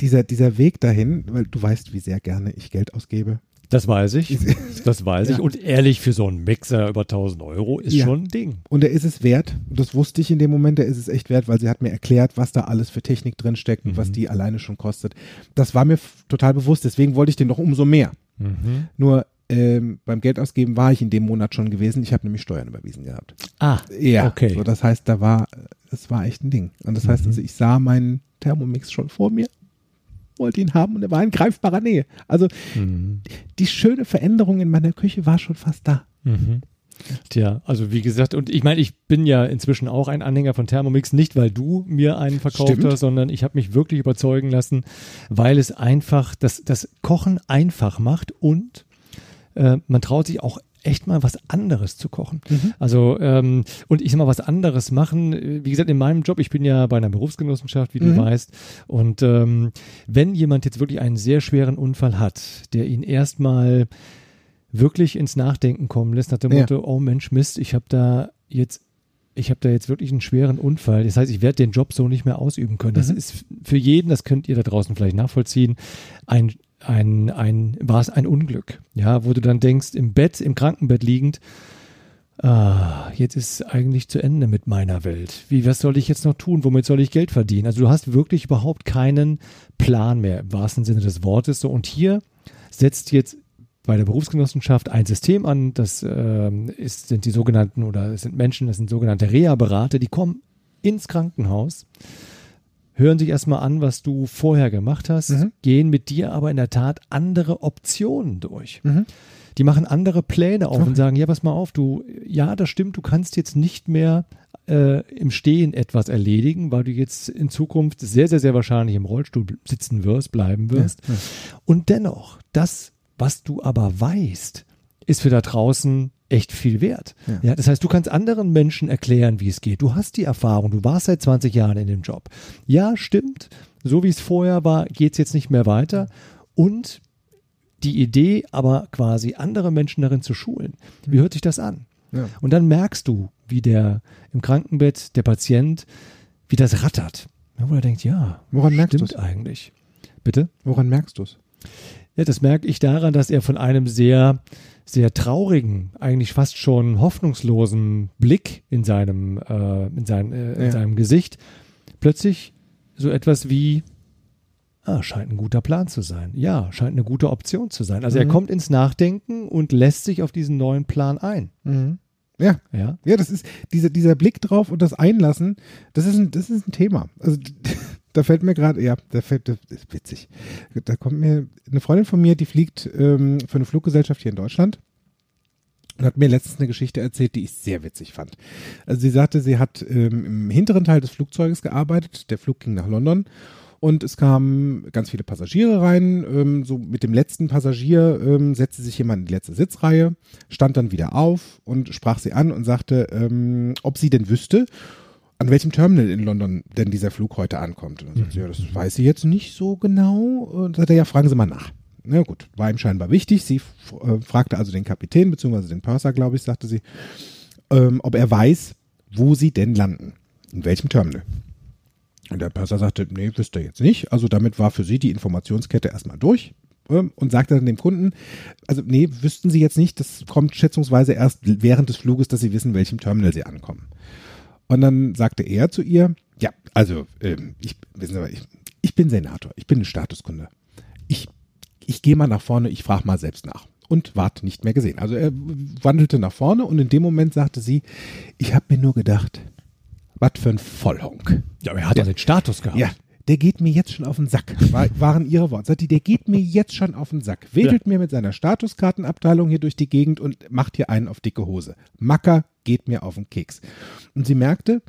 dieser, dieser Weg dahin, weil du weißt, wie sehr gerne ich Geld ausgebe. Das weiß ich. Das weiß ich. Ja. Und ehrlich, für so einen Mixer über 1000 Euro ist Ja. schon ein Ding. Und er ist es wert. Das wusste ich in dem Moment, er ist es echt wert, weil sie hat mir erklärt, was da alles für Technik drin steckt und was die alleine schon kostet. Das war mir total bewusst, deswegen wollte ich den noch umso mehr. Nur ähm, beim Geldausgeben war ich in dem Monat schon gewesen. Ich habe nämlich Steuern überwiesen gehabt. Ah, Ja, okay. So, das heißt, da war, es war echt ein Ding. Und das heißt, also ich sah meinen Thermomix schon vor mir, wollte ihn haben und er war in greifbarer Nähe. Also die schöne Veränderung in meiner Küche war schon fast da. Tja, also wie gesagt, und ich meine, ich bin ja inzwischen auch ein Anhänger von Thermomix, nicht weil du mir einen verkauft Stimmt. hast, sondern ich habe mich wirklich überzeugen lassen, weil es einfach das, das Kochen einfach macht und äh, man traut sich auch echt mal was anderes zu kochen. Also ähm, und ich sag mal was anderes machen. Wie gesagt, in meinem Job, ich bin ja bei einer Berufsgenossenschaft, wie du Mhm. weißt. Und ähm, wenn jemand jetzt wirklich einen sehr schweren Unfall hat, der ihn erstmal wirklich ins Nachdenken kommen lässt, nach dem Ja. Motto, oh Mensch, Mist, ich habe da jetzt ich habe da jetzt wirklich einen schweren Unfall. Das heißt, ich werde den Job so nicht mehr ausüben können. Das Mhm. ist für jeden, das könnt ihr da draußen vielleicht nachvollziehen, ein, ein, ein, war es ein Unglück. Ja, wo du dann denkst, im Bett, im Krankenbett liegend, ah, jetzt ist eigentlich zu Ende mit meiner Welt. Wie, was soll ich jetzt noch tun? Womit soll ich Geld verdienen? Also du hast wirklich überhaupt keinen Plan mehr im wahrsten Sinne des Wortes. So, und hier setzt jetzt bei der Berufsgenossenschaft ein System an, das ähm, ist, sind die sogenannten oder es sind Menschen, das sind sogenannte Reha-Berater, die kommen ins Krankenhaus, hören sich erstmal an, was du vorher gemacht hast, Mhm. gehen mit dir aber in der Tat andere Optionen durch. Mhm. Die machen andere Pläne auf Okay. und sagen, ja, pass mal auf, du, ja, das stimmt, du kannst jetzt nicht mehr äh, im Stehen etwas erledigen, weil du jetzt in Zukunft sehr, sehr, sehr wahrscheinlich im Rollstuhl sitzen wirst, bleiben wirst. Ja, Und dennoch, das, was du aber weißt, ist für da draußen echt viel wert. Ja. Ja. das heißt, du kannst anderen Menschen erklären, wie es geht. Du hast die Erfahrung, du warst seit 20 Jahren in dem Job. Ja, stimmt. So wie es vorher war, geht es jetzt nicht mehr weiter. Und die Idee, aber quasi andere Menschen darin zu schulen. Wie hört sich das an? Ja. Und dann merkst du, wie der im Krankenbett, der Patient, wie das rattert. Ja, wo er denkt, ja, Woran merkst stimmt du's? eigentlich. Bitte? Woran merkst du es? Ja, das merke ich daran, dass er von einem sehr, sehr traurigen, eigentlich fast schon hoffnungslosen Blick in seinem, äh, in, sein, äh, in Ja. seinem Gesicht plötzlich so etwas wie, ah, scheint ein guter Plan zu sein. Ja, scheint eine gute Option zu sein. Also er Mhm. kommt ins Nachdenken und lässt sich auf diesen neuen Plan ein. Ja, Ja. ja, das ist dieser, dieser Blick drauf und das Einlassen, das ist ein, das ist ein Thema. Also [LAUGHS] da fällt mir gerade, ja, da fällt, das ist witzig. Da kommt mir eine Freundin von mir, die fliegt ähm, für eine Fluggesellschaft hier in Deutschland und hat mir letztens eine Geschichte erzählt, die ich sehr witzig fand. Also sie sagte, sie hat ähm, im hinteren Teil des Flugzeuges gearbeitet, der Flug ging nach London und es kamen ganz viele Passagiere rein. Ähm, so mit dem letzten Passagier ähm, setzte sich jemand in die letzte Sitzreihe, stand dann wieder auf und sprach sie an und sagte, ähm, ob sie denn wüsste, an welchem Terminal in London denn dieser Flug heute ankommt. Und dann sagt sie, ja, das weiß sie jetzt nicht so genau. Und sagt er, ja, fragen Sie mal nach. Na gut, war ihm scheinbar wichtig. Sie äh, fragte also den Kapitän, beziehungsweise den Purser, glaube ich, sagte sie, ähm, ob er weiß, wo sie denn landen. In welchem Terminal. Und der Purser sagte, nee, wüsste er jetzt nicht. Also damit war für sie die Informationskette erstmal durch ähm, und sagte dann dem Kunden, also nee, wüssten sie jetzt nicht, das kommt schätzungsweise erst während des Fluges, dass sie wissen, in welchem Terminal sie ankommen. Und dann sagte er zu ihr, ja, also ähm, ich, wissen Sie, ich, ich bin Senator, ich bin ein Statuskunde. Ich, ich gehe mal nach vorne, ich frage mal selbst nach. Und ward nicht mehr gesehen. Also er wandelte nach vorne und in dem Moment sagte sie, ich habe mir nur gedacht, was für ein Vollhonk. Ja, aber er hat ja den Status gehabt. Ja, der geht mir jetzt schon auf den Sack, war, waren ihre Worte. Der geht mir jetzt schon auf den Sack. Wedelt mir mit seiner Statuskartenabteilung hier durch die Gegend und macht hier einen auf dicke Hose. Macker geht mir auf den Keks. Und sie merkte,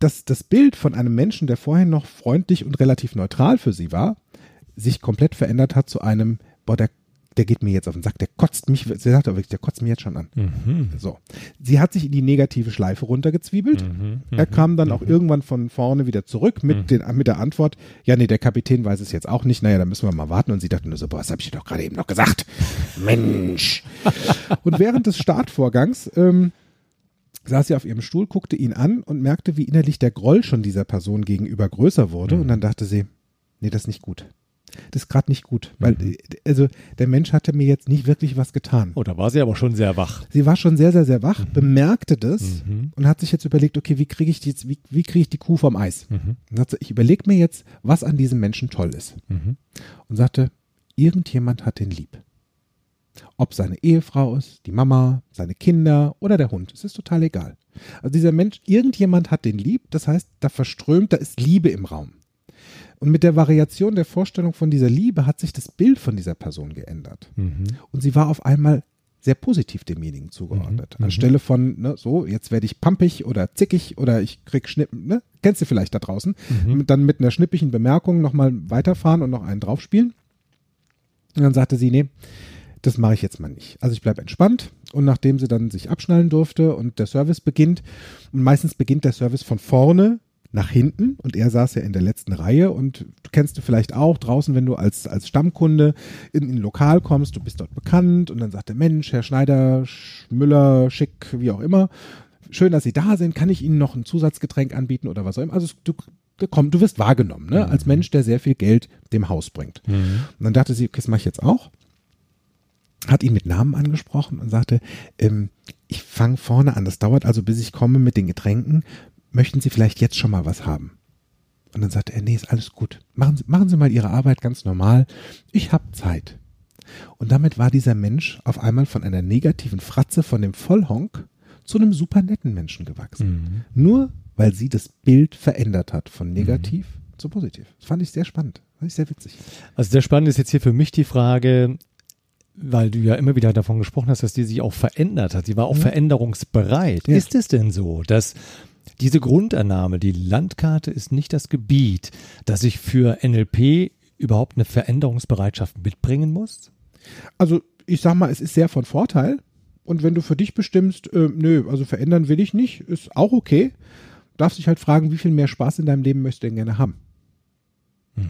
dass das Bild von einem Menschen, der vorher noch freundlich und relativ neutral für sie war, sich komplett verändert hat zu einem, boah, der, der geht mir jetzt auf den Sack, der kotzt mich, sie sagte aber wirklich, der kotzt mich jetzt schon an. So. Sie hat sich in die negative Schleife runtergezwiebelt. er kam dann auch irgendwann von vorne wieder zurück mit, den, mit der Antwort, ja, nee, der Kapitän weiß es jetzt auch nicht, naja, da müssen wir mal warten. Und sie dachte nur so, boah, das habe ich dir doch gerade eben noch gesagt. Mensch. [LAUGHS] Und während des Startvorgangs ähm, saß sie auf ihrem Stuhl, guckte ihn an und merkte, wie innerlich der Groll schon dieser Person gegenüber größer wurde. Und dann dachte sie, nee, das ist nicht gut. Das ist gerade nicht gut, weil äh, also der Mensch hatte mir jetzt nicht wirklich was getan. Oh, da war sie aber schon sehr wach. Sie war schon sehr, sehr, sehr wach, bemerkte das und hat sich jetzt überlegt, okay, wie kriege ich die wie, wie kriege ich die Kuh vom Eis? Und hat sie, ich überlege mir jetzt, was an diesem Menschen toll ist. Und sagte, irgendjemand hat ihn lieb. Ob seine Ehefrau ist, die Mama, seine Kinder oder der Hund, es ist total egal. Also dieser Mensch, irgendjemand hat den lieb, das heißt, da verströmt, da ist Liebe im Raum. Und mit der Variation der Vorstellung von dieser Liebe hat sich das Bild von dieser Person geändert. Und sie war auf einmal sehr positiv demjenigen zugeordnet. Anstelle von, ne, so, jetzt werde ich pampig oder zickig oder ich krieg Schnippen, ne? Kennst du vielleicht da draußen? Mit- Dann mit einer schnippigen Bemerkung nochmal weiterfahren und noch einen draufspielen. Und dann sagte sie, nee, das mache ich jetzt mal nicht. Also ich bleibe entspannt und nachdem sie dann sich abschnallen durfte und der Service beginnt, und meistens beginnt der Service von vorne nach hinten und er saß ja in der letzten Reihe und du kennst du vielleicht auch draußen, wenn du als, als Stammkunde in in ein Lokal kommst, du bist dort bekannt und dann sagt der Mensch, Herr Schneider, Sch Müller, Schick, wie auch immer, schön, dass Sie da sind, kann ich Ihnen noch ein Zusatzgetränk anbieten oder was auch immer. Also du, komm, du wirst wahrgenommen, ne? als Mensch, der sehr viel Geld dem Haus bringt. Und dann dachte sie, okay, das mache ich jetzt auch. Hat ihn mit Namen angesprochen und sagte, ähm, ich fange vorne an, das dauert also, bis ich komme mit den Getränken. Möchten Sie vielleicht jetzt schon mal was haben? Und dann sagte er, nee, ist alles gut. Machen Sie, machen Sie mal Ihre Arbeit ganz normal. Ich habe Zeit. Und damit war dieser Mensch auf einmal von einer negativen Fratze, von dem Vollhonk, zu einem super netten Menschen gewachsen. Nur weil sie das Bild verändert hat, von negativ zu positiv. Das fand ich sehr spannend. Fand ich sehr witzig. Also sehr spannend ist jetzt hier für mich die Frage, weil du ja immer wieder davon gesprochen hast, dass die sich auch verändert hat. Sie war auch veränderungsbereit. Ja. Ist es denn so, dass diese Grundannahme, die Landkarte ist nicht das Gebiet, dass ich für NLP überhaupt eine Veränderungsbereitschaft mitbringen muss? Also ich sag mal, es ist sehr von Vorteil. Und wenn du für dich bestimmst, äh, nö, also verändern will ich nicht, ist auch okay. Darfst dich halt fragen, wie viel mehr Spaß in deinem Leben möchtest du denn gerne haben?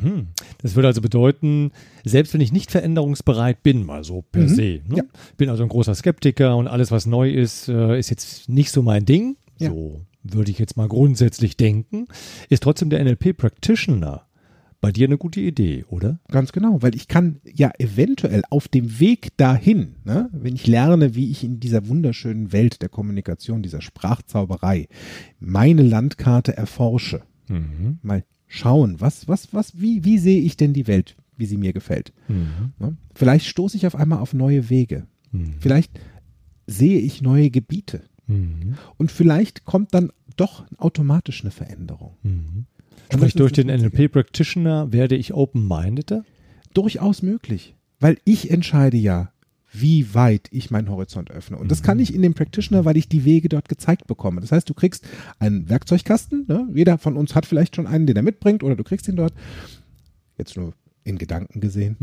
Mhm. Das würde also bedeuten, selbst wenn ich nicht veränderungsbereit bin, mal so per Mhm. se, ne? Ja. bin also ein großer Skeptiker und alles, was neu ist, äh, ist jetzt nicht so mein Ding, Ja. so würde ich jetzt mal grundsätzlich denken, ist trotzdem der NLP-Practitioner bei dir eine gute Idee, oder? Ganz genau, weil ich kann ja eventuell auf dem Weg dahin, ne, wenn ich lerne, wie ich in dieser wunderschönen Welt der Kommunikation, dieser Sprachzauberei, meine Landkarte erforsche, mal schauen, was, was, was, wie, wie sehe ich denn die Welt, wie sie mir gefällt. Ne? Vielleicht stoße ich auf einmal auf neue Wege. Vielleicht sehe ich neue Gebiete. Und vielleicht kommt dann doch automatisch eine Veränderung. Das Sprich, durch den. NLP-Practitioner werde ich open-mindeder? durchaus möglich, weil ich entscheide ja, wie weit ich meinen Horizont öffne. Und das kann ich in dem Practitioner, weil ich die Wege dort gezeigt bekomme. Das heißt, du kriegst einen Werkzeugkasten, ne? jeder von uns hat vielleicht schon einen, den er mitbringt, oder du kriegst ihn dort, jetzt nur in Gedanken gesehen,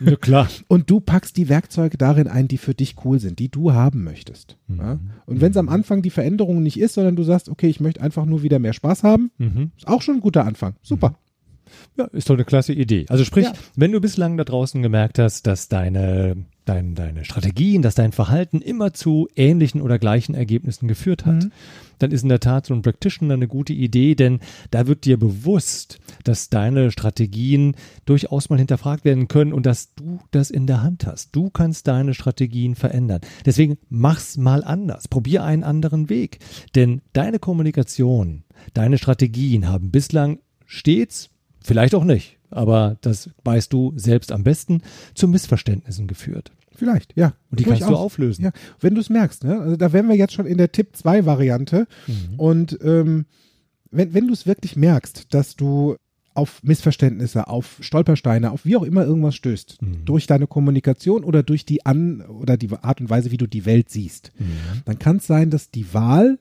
ja, klar. [LAUGHS] und du packst die Werkzeuge darin ein, die für dich cool sind, die du haben möchtest. Ja? Und wenn es am Anfang die Veränderung nicht ist, sondern du sagst, okay, ich möchte einfach nur wieder mehr Spaß haben, ist auch schon ein guter Anfang. Super. Ja, ist doch eine klasse Idee. Also sprich, Ja. wenn du bislang da draußen gemerkt hast, dass deine, dein, deine Strategien, dass dein Verhalten immer zu ähnlichen oder gleichen Ergebnissen geführt hat, dann ist in der Tat so ein Practitioner eine gute Idee, denn da wird dir bewusst, dass deine Strategien durchaus mal hinterfragt werden können und dass du das in der Hand hast. Du kannst deine Strategien verändern. Deswegen mach's mal anders. Probier einen anderen Weg. Denn deine Kommunikation, deine Strategien haben bislang stets Vielleicht auch nicht, aber das weißt du selbst am besten, zu Missverständnissen geführt. Vielleicht, ja. Und die kannst du auflösen. Ja, wenn du es merkst, ne? Also da wären wir jetzt schon in der Tipp 2 Variante. Mhm. Und ähm, wenn, wenn du es wirklich merkst, dass du auf Missverständnisse, auf Stolpersteine, auf wie auch immer irgendwas stößt, Mhm. durch deine Kommunikation oder durch die An- oder die Art und Weise, wie du die Welt siehst, Mhm. dann kann es sein, dass die Wahl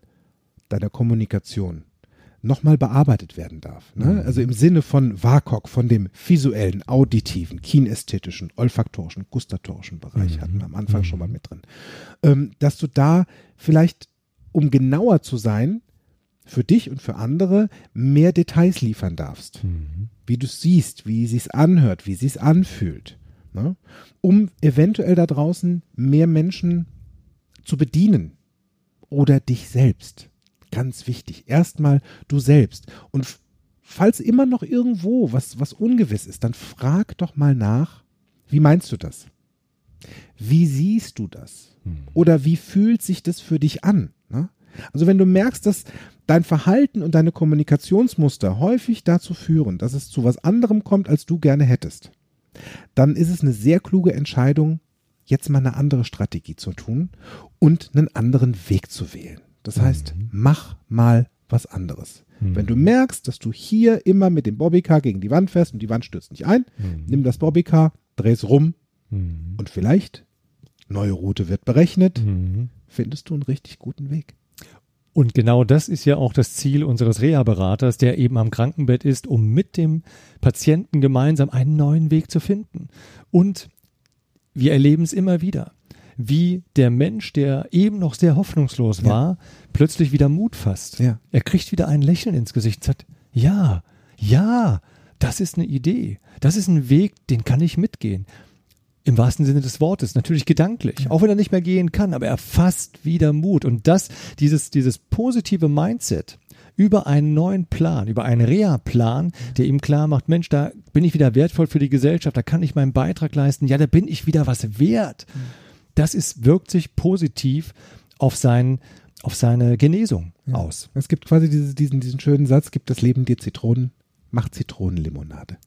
deiner Kommunikation nochmal bearbeitet werden darf. Ne? Also im Sinne von WAKOK, von dem visuellen, auditiven, kinästhetischen, olfaktorischen, gustatorischen Bereich hatten wir am Anfang schon mal mit drin. Ähm, dass du da vielleicht, um genauer zu sein, für dich und für andere mehr Details liefern darfst. Wie du es siehst, wie sie es anhört, wie sie es anfühlt. Ne? Um eventuell da draußen mehr Menschen zu bedienen. Oder dich selbst. Ganz wichtig. Erstmal du selbst. Und falls immer noch irgendwo was, was ungewiss ist, dann frag doch mal nach, wie meinst du das? Wie siehst du das? Oder wie fühlt sich das für dich an? Ne? Also wenn du merkst, dass dein Verhalten und deine Kommunikationsmuster häufig dazu führen, dass es zu was anderem kommt, als du gerne hättest, dann ist es eine sehr kluge Entscheidung, jetzt mal eine andere Strategie zu tun und einen anderen Weg zu wählen. Das heißt, mach mal was anderes. Wenn du merkst, dass du hier immer mit dem Bobbycar gegen die Wand fährst und die Wand stürzt nicht ein, nimm das Bobbycar, dreh es rum und vielleicht, neue Route wird berechnet, findest du einen richtig guten Weg. Und genau das ist ja auch das Ziel unseres Reha-Beraters, der eben am Krankenbett ist, um mit dem Patienten gemeinsam einen neuen Weg zu finden. Und wir erleben es immer wieder, wie der Mensch, der eben noch sehr hoffnungslos Ja. war, plötzlich wieder Mut fasst. Ja. Er kriegt wieder ein Lächeln ins Gesicht und sagt, ja, ja, das ist eine Idee. Das ist ein Weg, den kann ich mitgehen. Im wahrsten Sinne des Wortes, natürlich gedanklich, auch wenn er nicht mehr gehen kann, aber er fasst wieder Mut. Und das, dieses, dieses positive Mindset über einen neuen Plan, über einen Reha-Plan, der ihm klar macht, Mensch, da bin ich wieder wertvoll für die Gesellschaft, da kann ich meinen Beitrag leisten, ja, da bin ich wieder was wert. Das ist, wirkt sich positiv auf, sein, auf seine Genesung Ja. aus. Es gibt quasi diese, diesen, diesen schönen Satz, gibt das Leben dir Zitronen, mach Zitronenlimonade.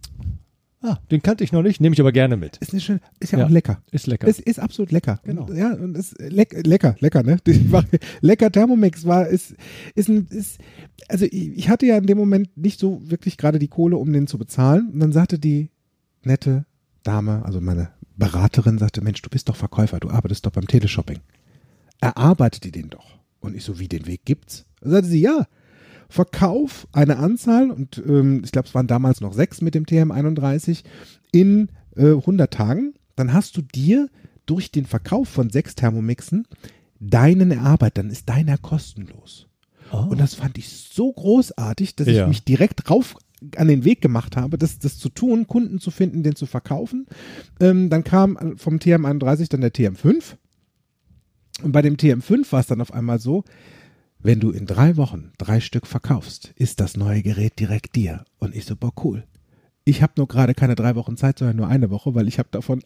Ah, den kannte ich noch nicht, nehme ich aber gerne mit. Ist, eine schöne, ist ja, Ja. auch lecker. Ist lecker. Es ist absolut lecker. Genau. Und, ja, und es leck, lecker, lecker, ne? [LAUGHS] Lecker Thermomix war, ist, ist ein, ist, also ich, ich hatte ja in dem Moment nicht so wirklich gerade die Kohle, um den zu bezahlen. Und dann sagte die nette Dame, also meine Beraterin, sagte, Mensch, du bist doch Verkäufer, du arbeitest doch beim Teleshopping. Erarbeitet die den doch. Und ich so, wie den Weg gibt's? Dann sagte sie, ja, verkauf eine Anzahl, und ähm, ich glaube, es waren damals noch sechs mit dem TM31, in äh, 100 Tagen. Dann hast du dir durch den Verkauf von sechs Thermomixen deinen erarbeitet, dann ist deiner kostenlos. Oh. Und das fand ich so großartig, dass Ja. ich mich direkt rauf an den Weg gemacht habe, das, das zu tun, Kunden zu finden, den zu verkaufen. Ähm, dann kam vom TM31 dann der TM5. Und bei dem TM5 war es dann auf einmal so, wenn du in drei Wochen drei Stück verkaufst, ist das neue Gerät direkt dir. Und ich boah, cool. Ich habe nur gerade keine drei Wochen Zeit, sondern nur eine Woche, weil ich habe davon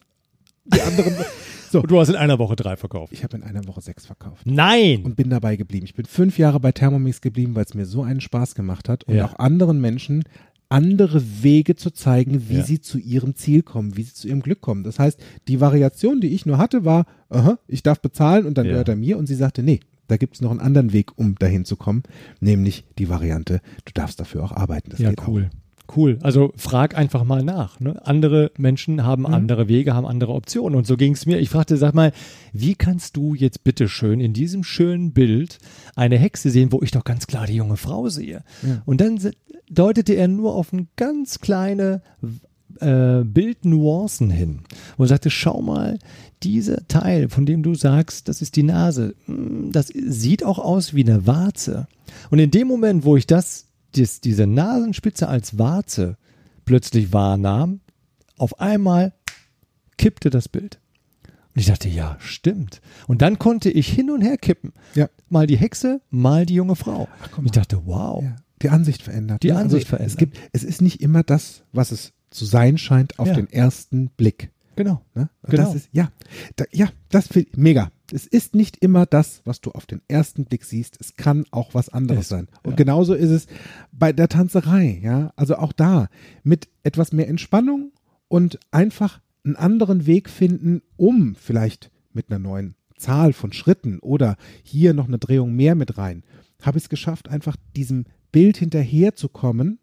die anderen. [LAUGHS] so, Und du hast in einer Woche drei verkauft. ich habe in einer Woche sechs verkauft Nein! und bin dabei geblieben. Ich bin fünf Jahre bei Thermomix geblieben, weil es mir so einen Spaß gemacht hat und Ja. auch anderen Menschen andere Wege zu zeigen, wie Ja. sie zu ihrem Ziel kommen, wie sie zu ihrem Glück kommen. Das heißt, die Variation, die ich nur hatte, war, aha, ich darf bezahlen und dann Ja. gehört er mir und sie sagte, nee, da gibt es noch einen anderen Weg, um dahin zu kommen, nämlich die Variante, du darfst dafür auch arbeiten. Das ja, cool. Cool. Also frag einfach mal nach. Ne? Andere Menschen haben Mhm. andere Wege, haben andere Optionen. Und so ging es mir. Ich fragte, sag mal, wie kannst du jetzt bitte schön in diesem schönen Bild eine Hexe sehen, wo ich doch ganz klar die junge Frau sehe? Ja. Und dann deutete er nur auf ein ganz kleine äh, Bildnuancen hin und sagte, schau mal, dieser Teil, von dem du sagst, das ist die Nase, mm, das sieht auch aus wie eine Warze. Und in dem Moment, wo ich das, dies, diese Nasenspitze als Warze plötzlich wahrnahm, auf einmal kippte das Bild. Und ich dachte, ja, stimmt. Und dann konnte ich hin und her kippen. Ja. Mal die Hexe, mal die junge Frau. guck ich dachte, wow. Ja, die Ansicht verändert. Die ne? Ansicht Es verändert. gibt, es ist nicht immer das, was es zu sein scheint auf den ersten Blick. Genau. Ne? Genau. Das ist, ja, da, ja, das finde ich mega. Es ist nicht immer das, was du auf den ersten Blick siehst. Es kann auch was anderes Es- sein. Und ja. genauso ist es bei der Tanzerei. Ja, also auch da mit etwas mehr Entspannung und einfach einen anderen Weg finden, um vielleicht mit einer neuen Zahl von Schritten oder hier noch eine Drehung mehr mit rein, habe ich es geschafft, einfach diesem Bild hinterherzukommen,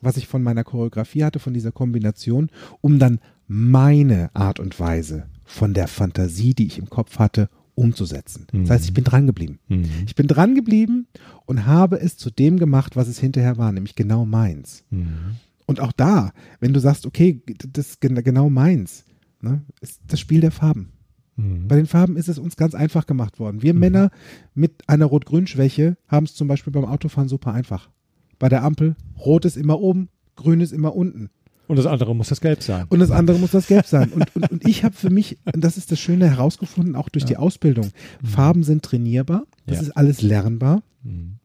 was ich von meiner Choreografie hatte, von dieser Kombination, um dann meine Art und Weise von der Fantasie, die ich im Kopf hatte, umzusetzen. Das heißt, ich bin dran geblieben. Mhm. Ich bin dran geblieben und habe es zu dem gemacht, was es hinterher war, nämlich genau meins. Mhm. Und auch da, wenn du sagst, okay, das ist gen- genau meins, ne, ist das Spiel der Farben. Mhm. Bei den Farben ist es uns ganz einfach gemacht worden. Wir Männer mit einer Rot-Grün-Schwäche haben es zum Beispiel beim Autofahren super einfach. Bei der Ampel, Rot ist immer oben, Grün ist immer unten. Und das andere muss das Gelb sein. Und das andere muss das Gelb sein. Und, und, und ich habe für mich, und das ist das Schöne herausgefunden, auch durch die Ausbildung, Farben sind trainierbar, das Ja. ist alles lernbar. Mhm.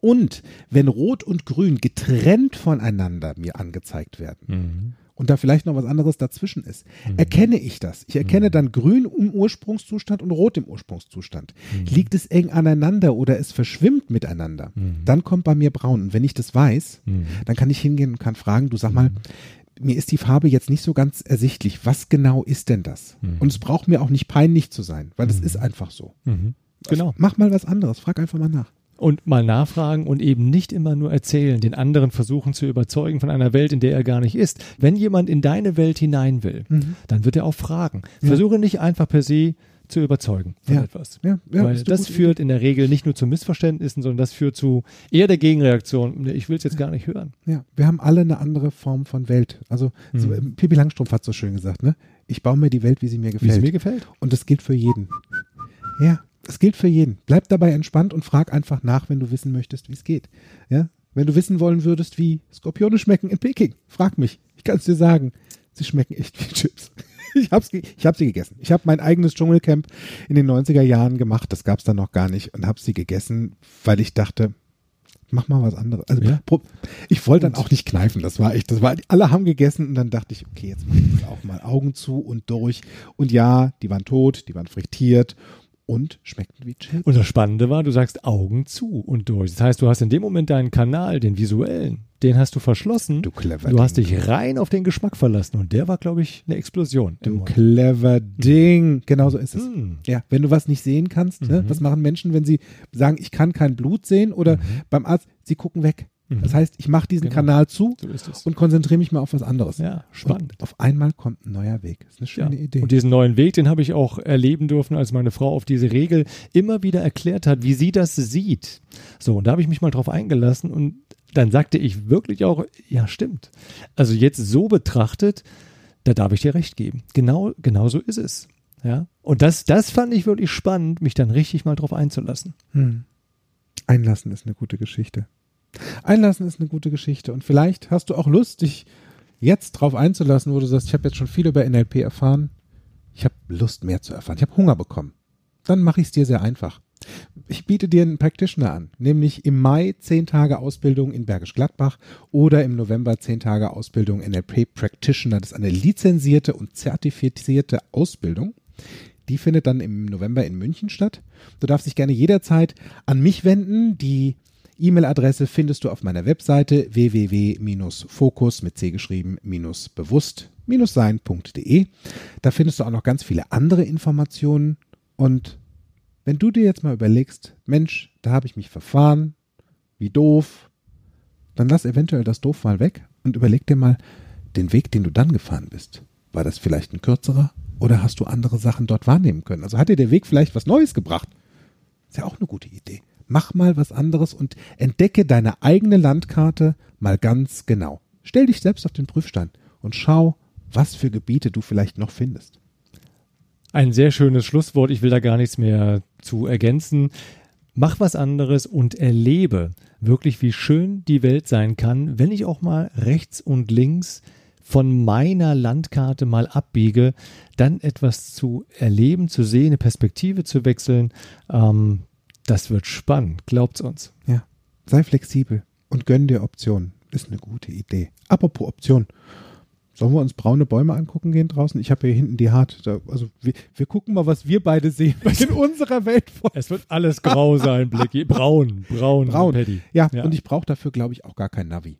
Und wenn Rot und Grün getrennt voneinander mir angezeigt werden Mhm. und da vielleicht noch was anderes dazwischen ist, erkenne ich das. Ich erkenne dann Grün im Ursprungszustand und Rot im Ursprungszustand. Liegt es eng aneinander oder es verschwimmt miteinander, dann kommt bei mir Braun. Und wenn ich das weiß, Mhm. dann kann ich hingehen und kann fragen, du sag mal, mir ist die Farbe jetzt nicht so ganz ersichtlich. Was genau ist denn das? Und es braucht mir auch nicht peinlich zu sein, weil es ist einfach so. Mhm. Genau. Mach mal was anderes, frag einfach mal nach. Und mal nachfragen und eben nicht immer nur erzählen, den anderen versuchen zu überzeugen von einer Welt, in der er gar nicht ist. Wenn jemand in deine Welt hinein will, Mhm. dann wird er auch fragen. Versuche nicht einfach per se zu überzeugen von Ja. etwas. Ja, ja, Weil das führt in der Regel nicht nur zu Missverständnissen, sondern das führt zu eher der Gegenreaktion. Ich will es jetzt gar nicht hören. Ja, wir haben alle eine andere Form von Welt. Also so, Mhm. ähm, Pippi Langstrumpf hat so schön gesagt, ne? Ich baue mir die Welt, wie sie mir Wie es gefällt. mir gefällt. Und das gilt für jeden. Ja, das gilt für jeden. Bleib dabei entspannt und frag einfach nach, wenn du wissen möchtest, wie es geht. Ja? Wenn du wissen wollen würdest, wie Skorpione schmecken in Peking, frag mich. Ich kann es dir sagen. Sie schmecken echt wie Chips. [LAUGHS] Ich habe ich hab sie gegessen. Ich habe mein eigenes Dschungelcamp in den 90er Jahren gemacht. Das gab es dann noch gar nicht und habe sie gegessen, weil ich dachte, Mach mal was anderes. Also Ja. ich wollte dann auch nicht kneifen. Das war echt, das war, alle haben gegessen und dann dachte ich, okay, jetzt mach ich das auch mal Augen zu und durch. Und ja, die waren tot, die waren frittiert und schmeckten wie Chips. Und das Spannende war, du sagst Augen zu und durch. Das heißt, du hast in dem Moment deinen Kanal, den visuellen, den hast du verschlossen. Du clever Du hast Ding. dich rein auf den Geschmack verlassen und der war, glaube ich, eine Explosion. Du clever Ding. Genau so ist es. Hm. Ja, wenn du was nicht sehen kannst, ne? Mhm. was machen Menschen, wenn sie sagen, ich kann kein Blut sehen oder beim Arzt, sie gucken weg. Mhm. Das heißt, ich mache diesen Genau. Kanal zu So und konzentriere mich mal auf was anderes. ja, spannend. Und auf einmal kommt ein neuer Weg. Das ist eine schöne Ja. Idee. Und diesen neuen Weg, den habe ich auch erleben dürfen, als meine Frau auf diese Regel immer wieder erklärt hat, wie sie das sieht. So, und da habe ich mich mal drauf eingelassen und dann sagte ich wirklich auch, ja, stimmt. Also jetzt so betrachtet, da darf ich dir recht geben. Genau, genau so ist es. Ja. Und das, das fand ich wirklich spannend, mich dann richtig mal drauf einzulassen. Hm. Einlassen ist eine gute Geschichte. Einlassen ist eine gute Geschichte. Und vielleicht hast du auch Lust, dich jetzt drauf einzulassen, wo du sagst, ich habe jetzt schon viel über NLP erfahren. Ich habe Lust, mehr zu erfahren. Ich habe Hunger bekommen. Dann mache ich es dir sehr einfach. Ich biete dir einen Practitioner an, nämlich im Mai 10 Tage Ausbildung in Bergisch Gladbach oder im November 10 Tage Ausbildung NLP Practitioner. Das ist eine lizenzierte und zertifizierte Ausbildung. Die findet dann im November in München statt. Du darfst dich gerne jederzeit an mich wenden. Die E-Mail-Adresse findest du auf meiner Webseite www-fokus mit C geschrieben bewusst sein.de. Da findest du auch noch ganz viele andere Informationen. Und wenn du dir jetzt mal überlegst, Mensch, da habe ich mich verfahren, wie doof, dann lass eventuell das doof mal weg und überleg dir mal den Weg, den du dann gefahren bist. War das vielleicht ein kürzerer oder hast du andere Sachen dort wahrnehmen können? Also hat dir der Weg vielleicht was Neues gebracht? Ist ja auch eine gute Idee. Mach mal was anderes und entdecke deine eigene Landkarte mal ganz genau. Stell dich selbst auf den Prüfstein und schau, was für Gebiete du vielleicht noch findest. Ein sehr schönes Schlusswort. Ich will da gar nichts mehr zu ergänzen. Mach was anderes und erlebe wirklich, wie schön die Welt sein kann, wenn ich auch mal rechts und links von meiner Landkarte mal abbiege, dann etwas zu erleben, zu sehen, eine Perspektive zu wechseln. Ähm, das wird spannend, glaubt's uns. Ja, sei flexibel und gönn dir Optionen. Ist eine gute Idee. Apropos Option. Sollen wir uns braune Bäume angucken gehen draußen? Ich habe hier hinten die Hart. Also wir, wir gucken mal, was wir beide sehen [LAUGHS] was in unserer Welt. vor- Es wird alles grau sein, [LAUGHS] Blicky. Braun, braun, Braun. Paddy. Ja, Ja. und ich brauche dafür, glaube ich, auch gar kein Navi.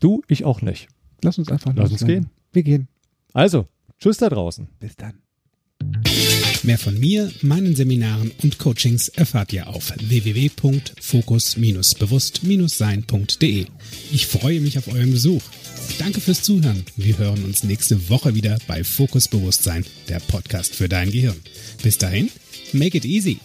Du, ich auch nicht. Lass uns einfach Lass uns gehen. Wir gehen. Also, tschüss da draußen. Bis dann. Mehr von mir, meinen Seminaren und Coachings erfahrt ihr auf www.fokus-bewusst-sein.de. Ich freue mich auf euren Besuch. Danke fürs Zuhören. Wir hören uns nächste Woche wieder bei Fokus Bewusstsein, der Podcast für dein Gehirn. Bis dahin, make it easy.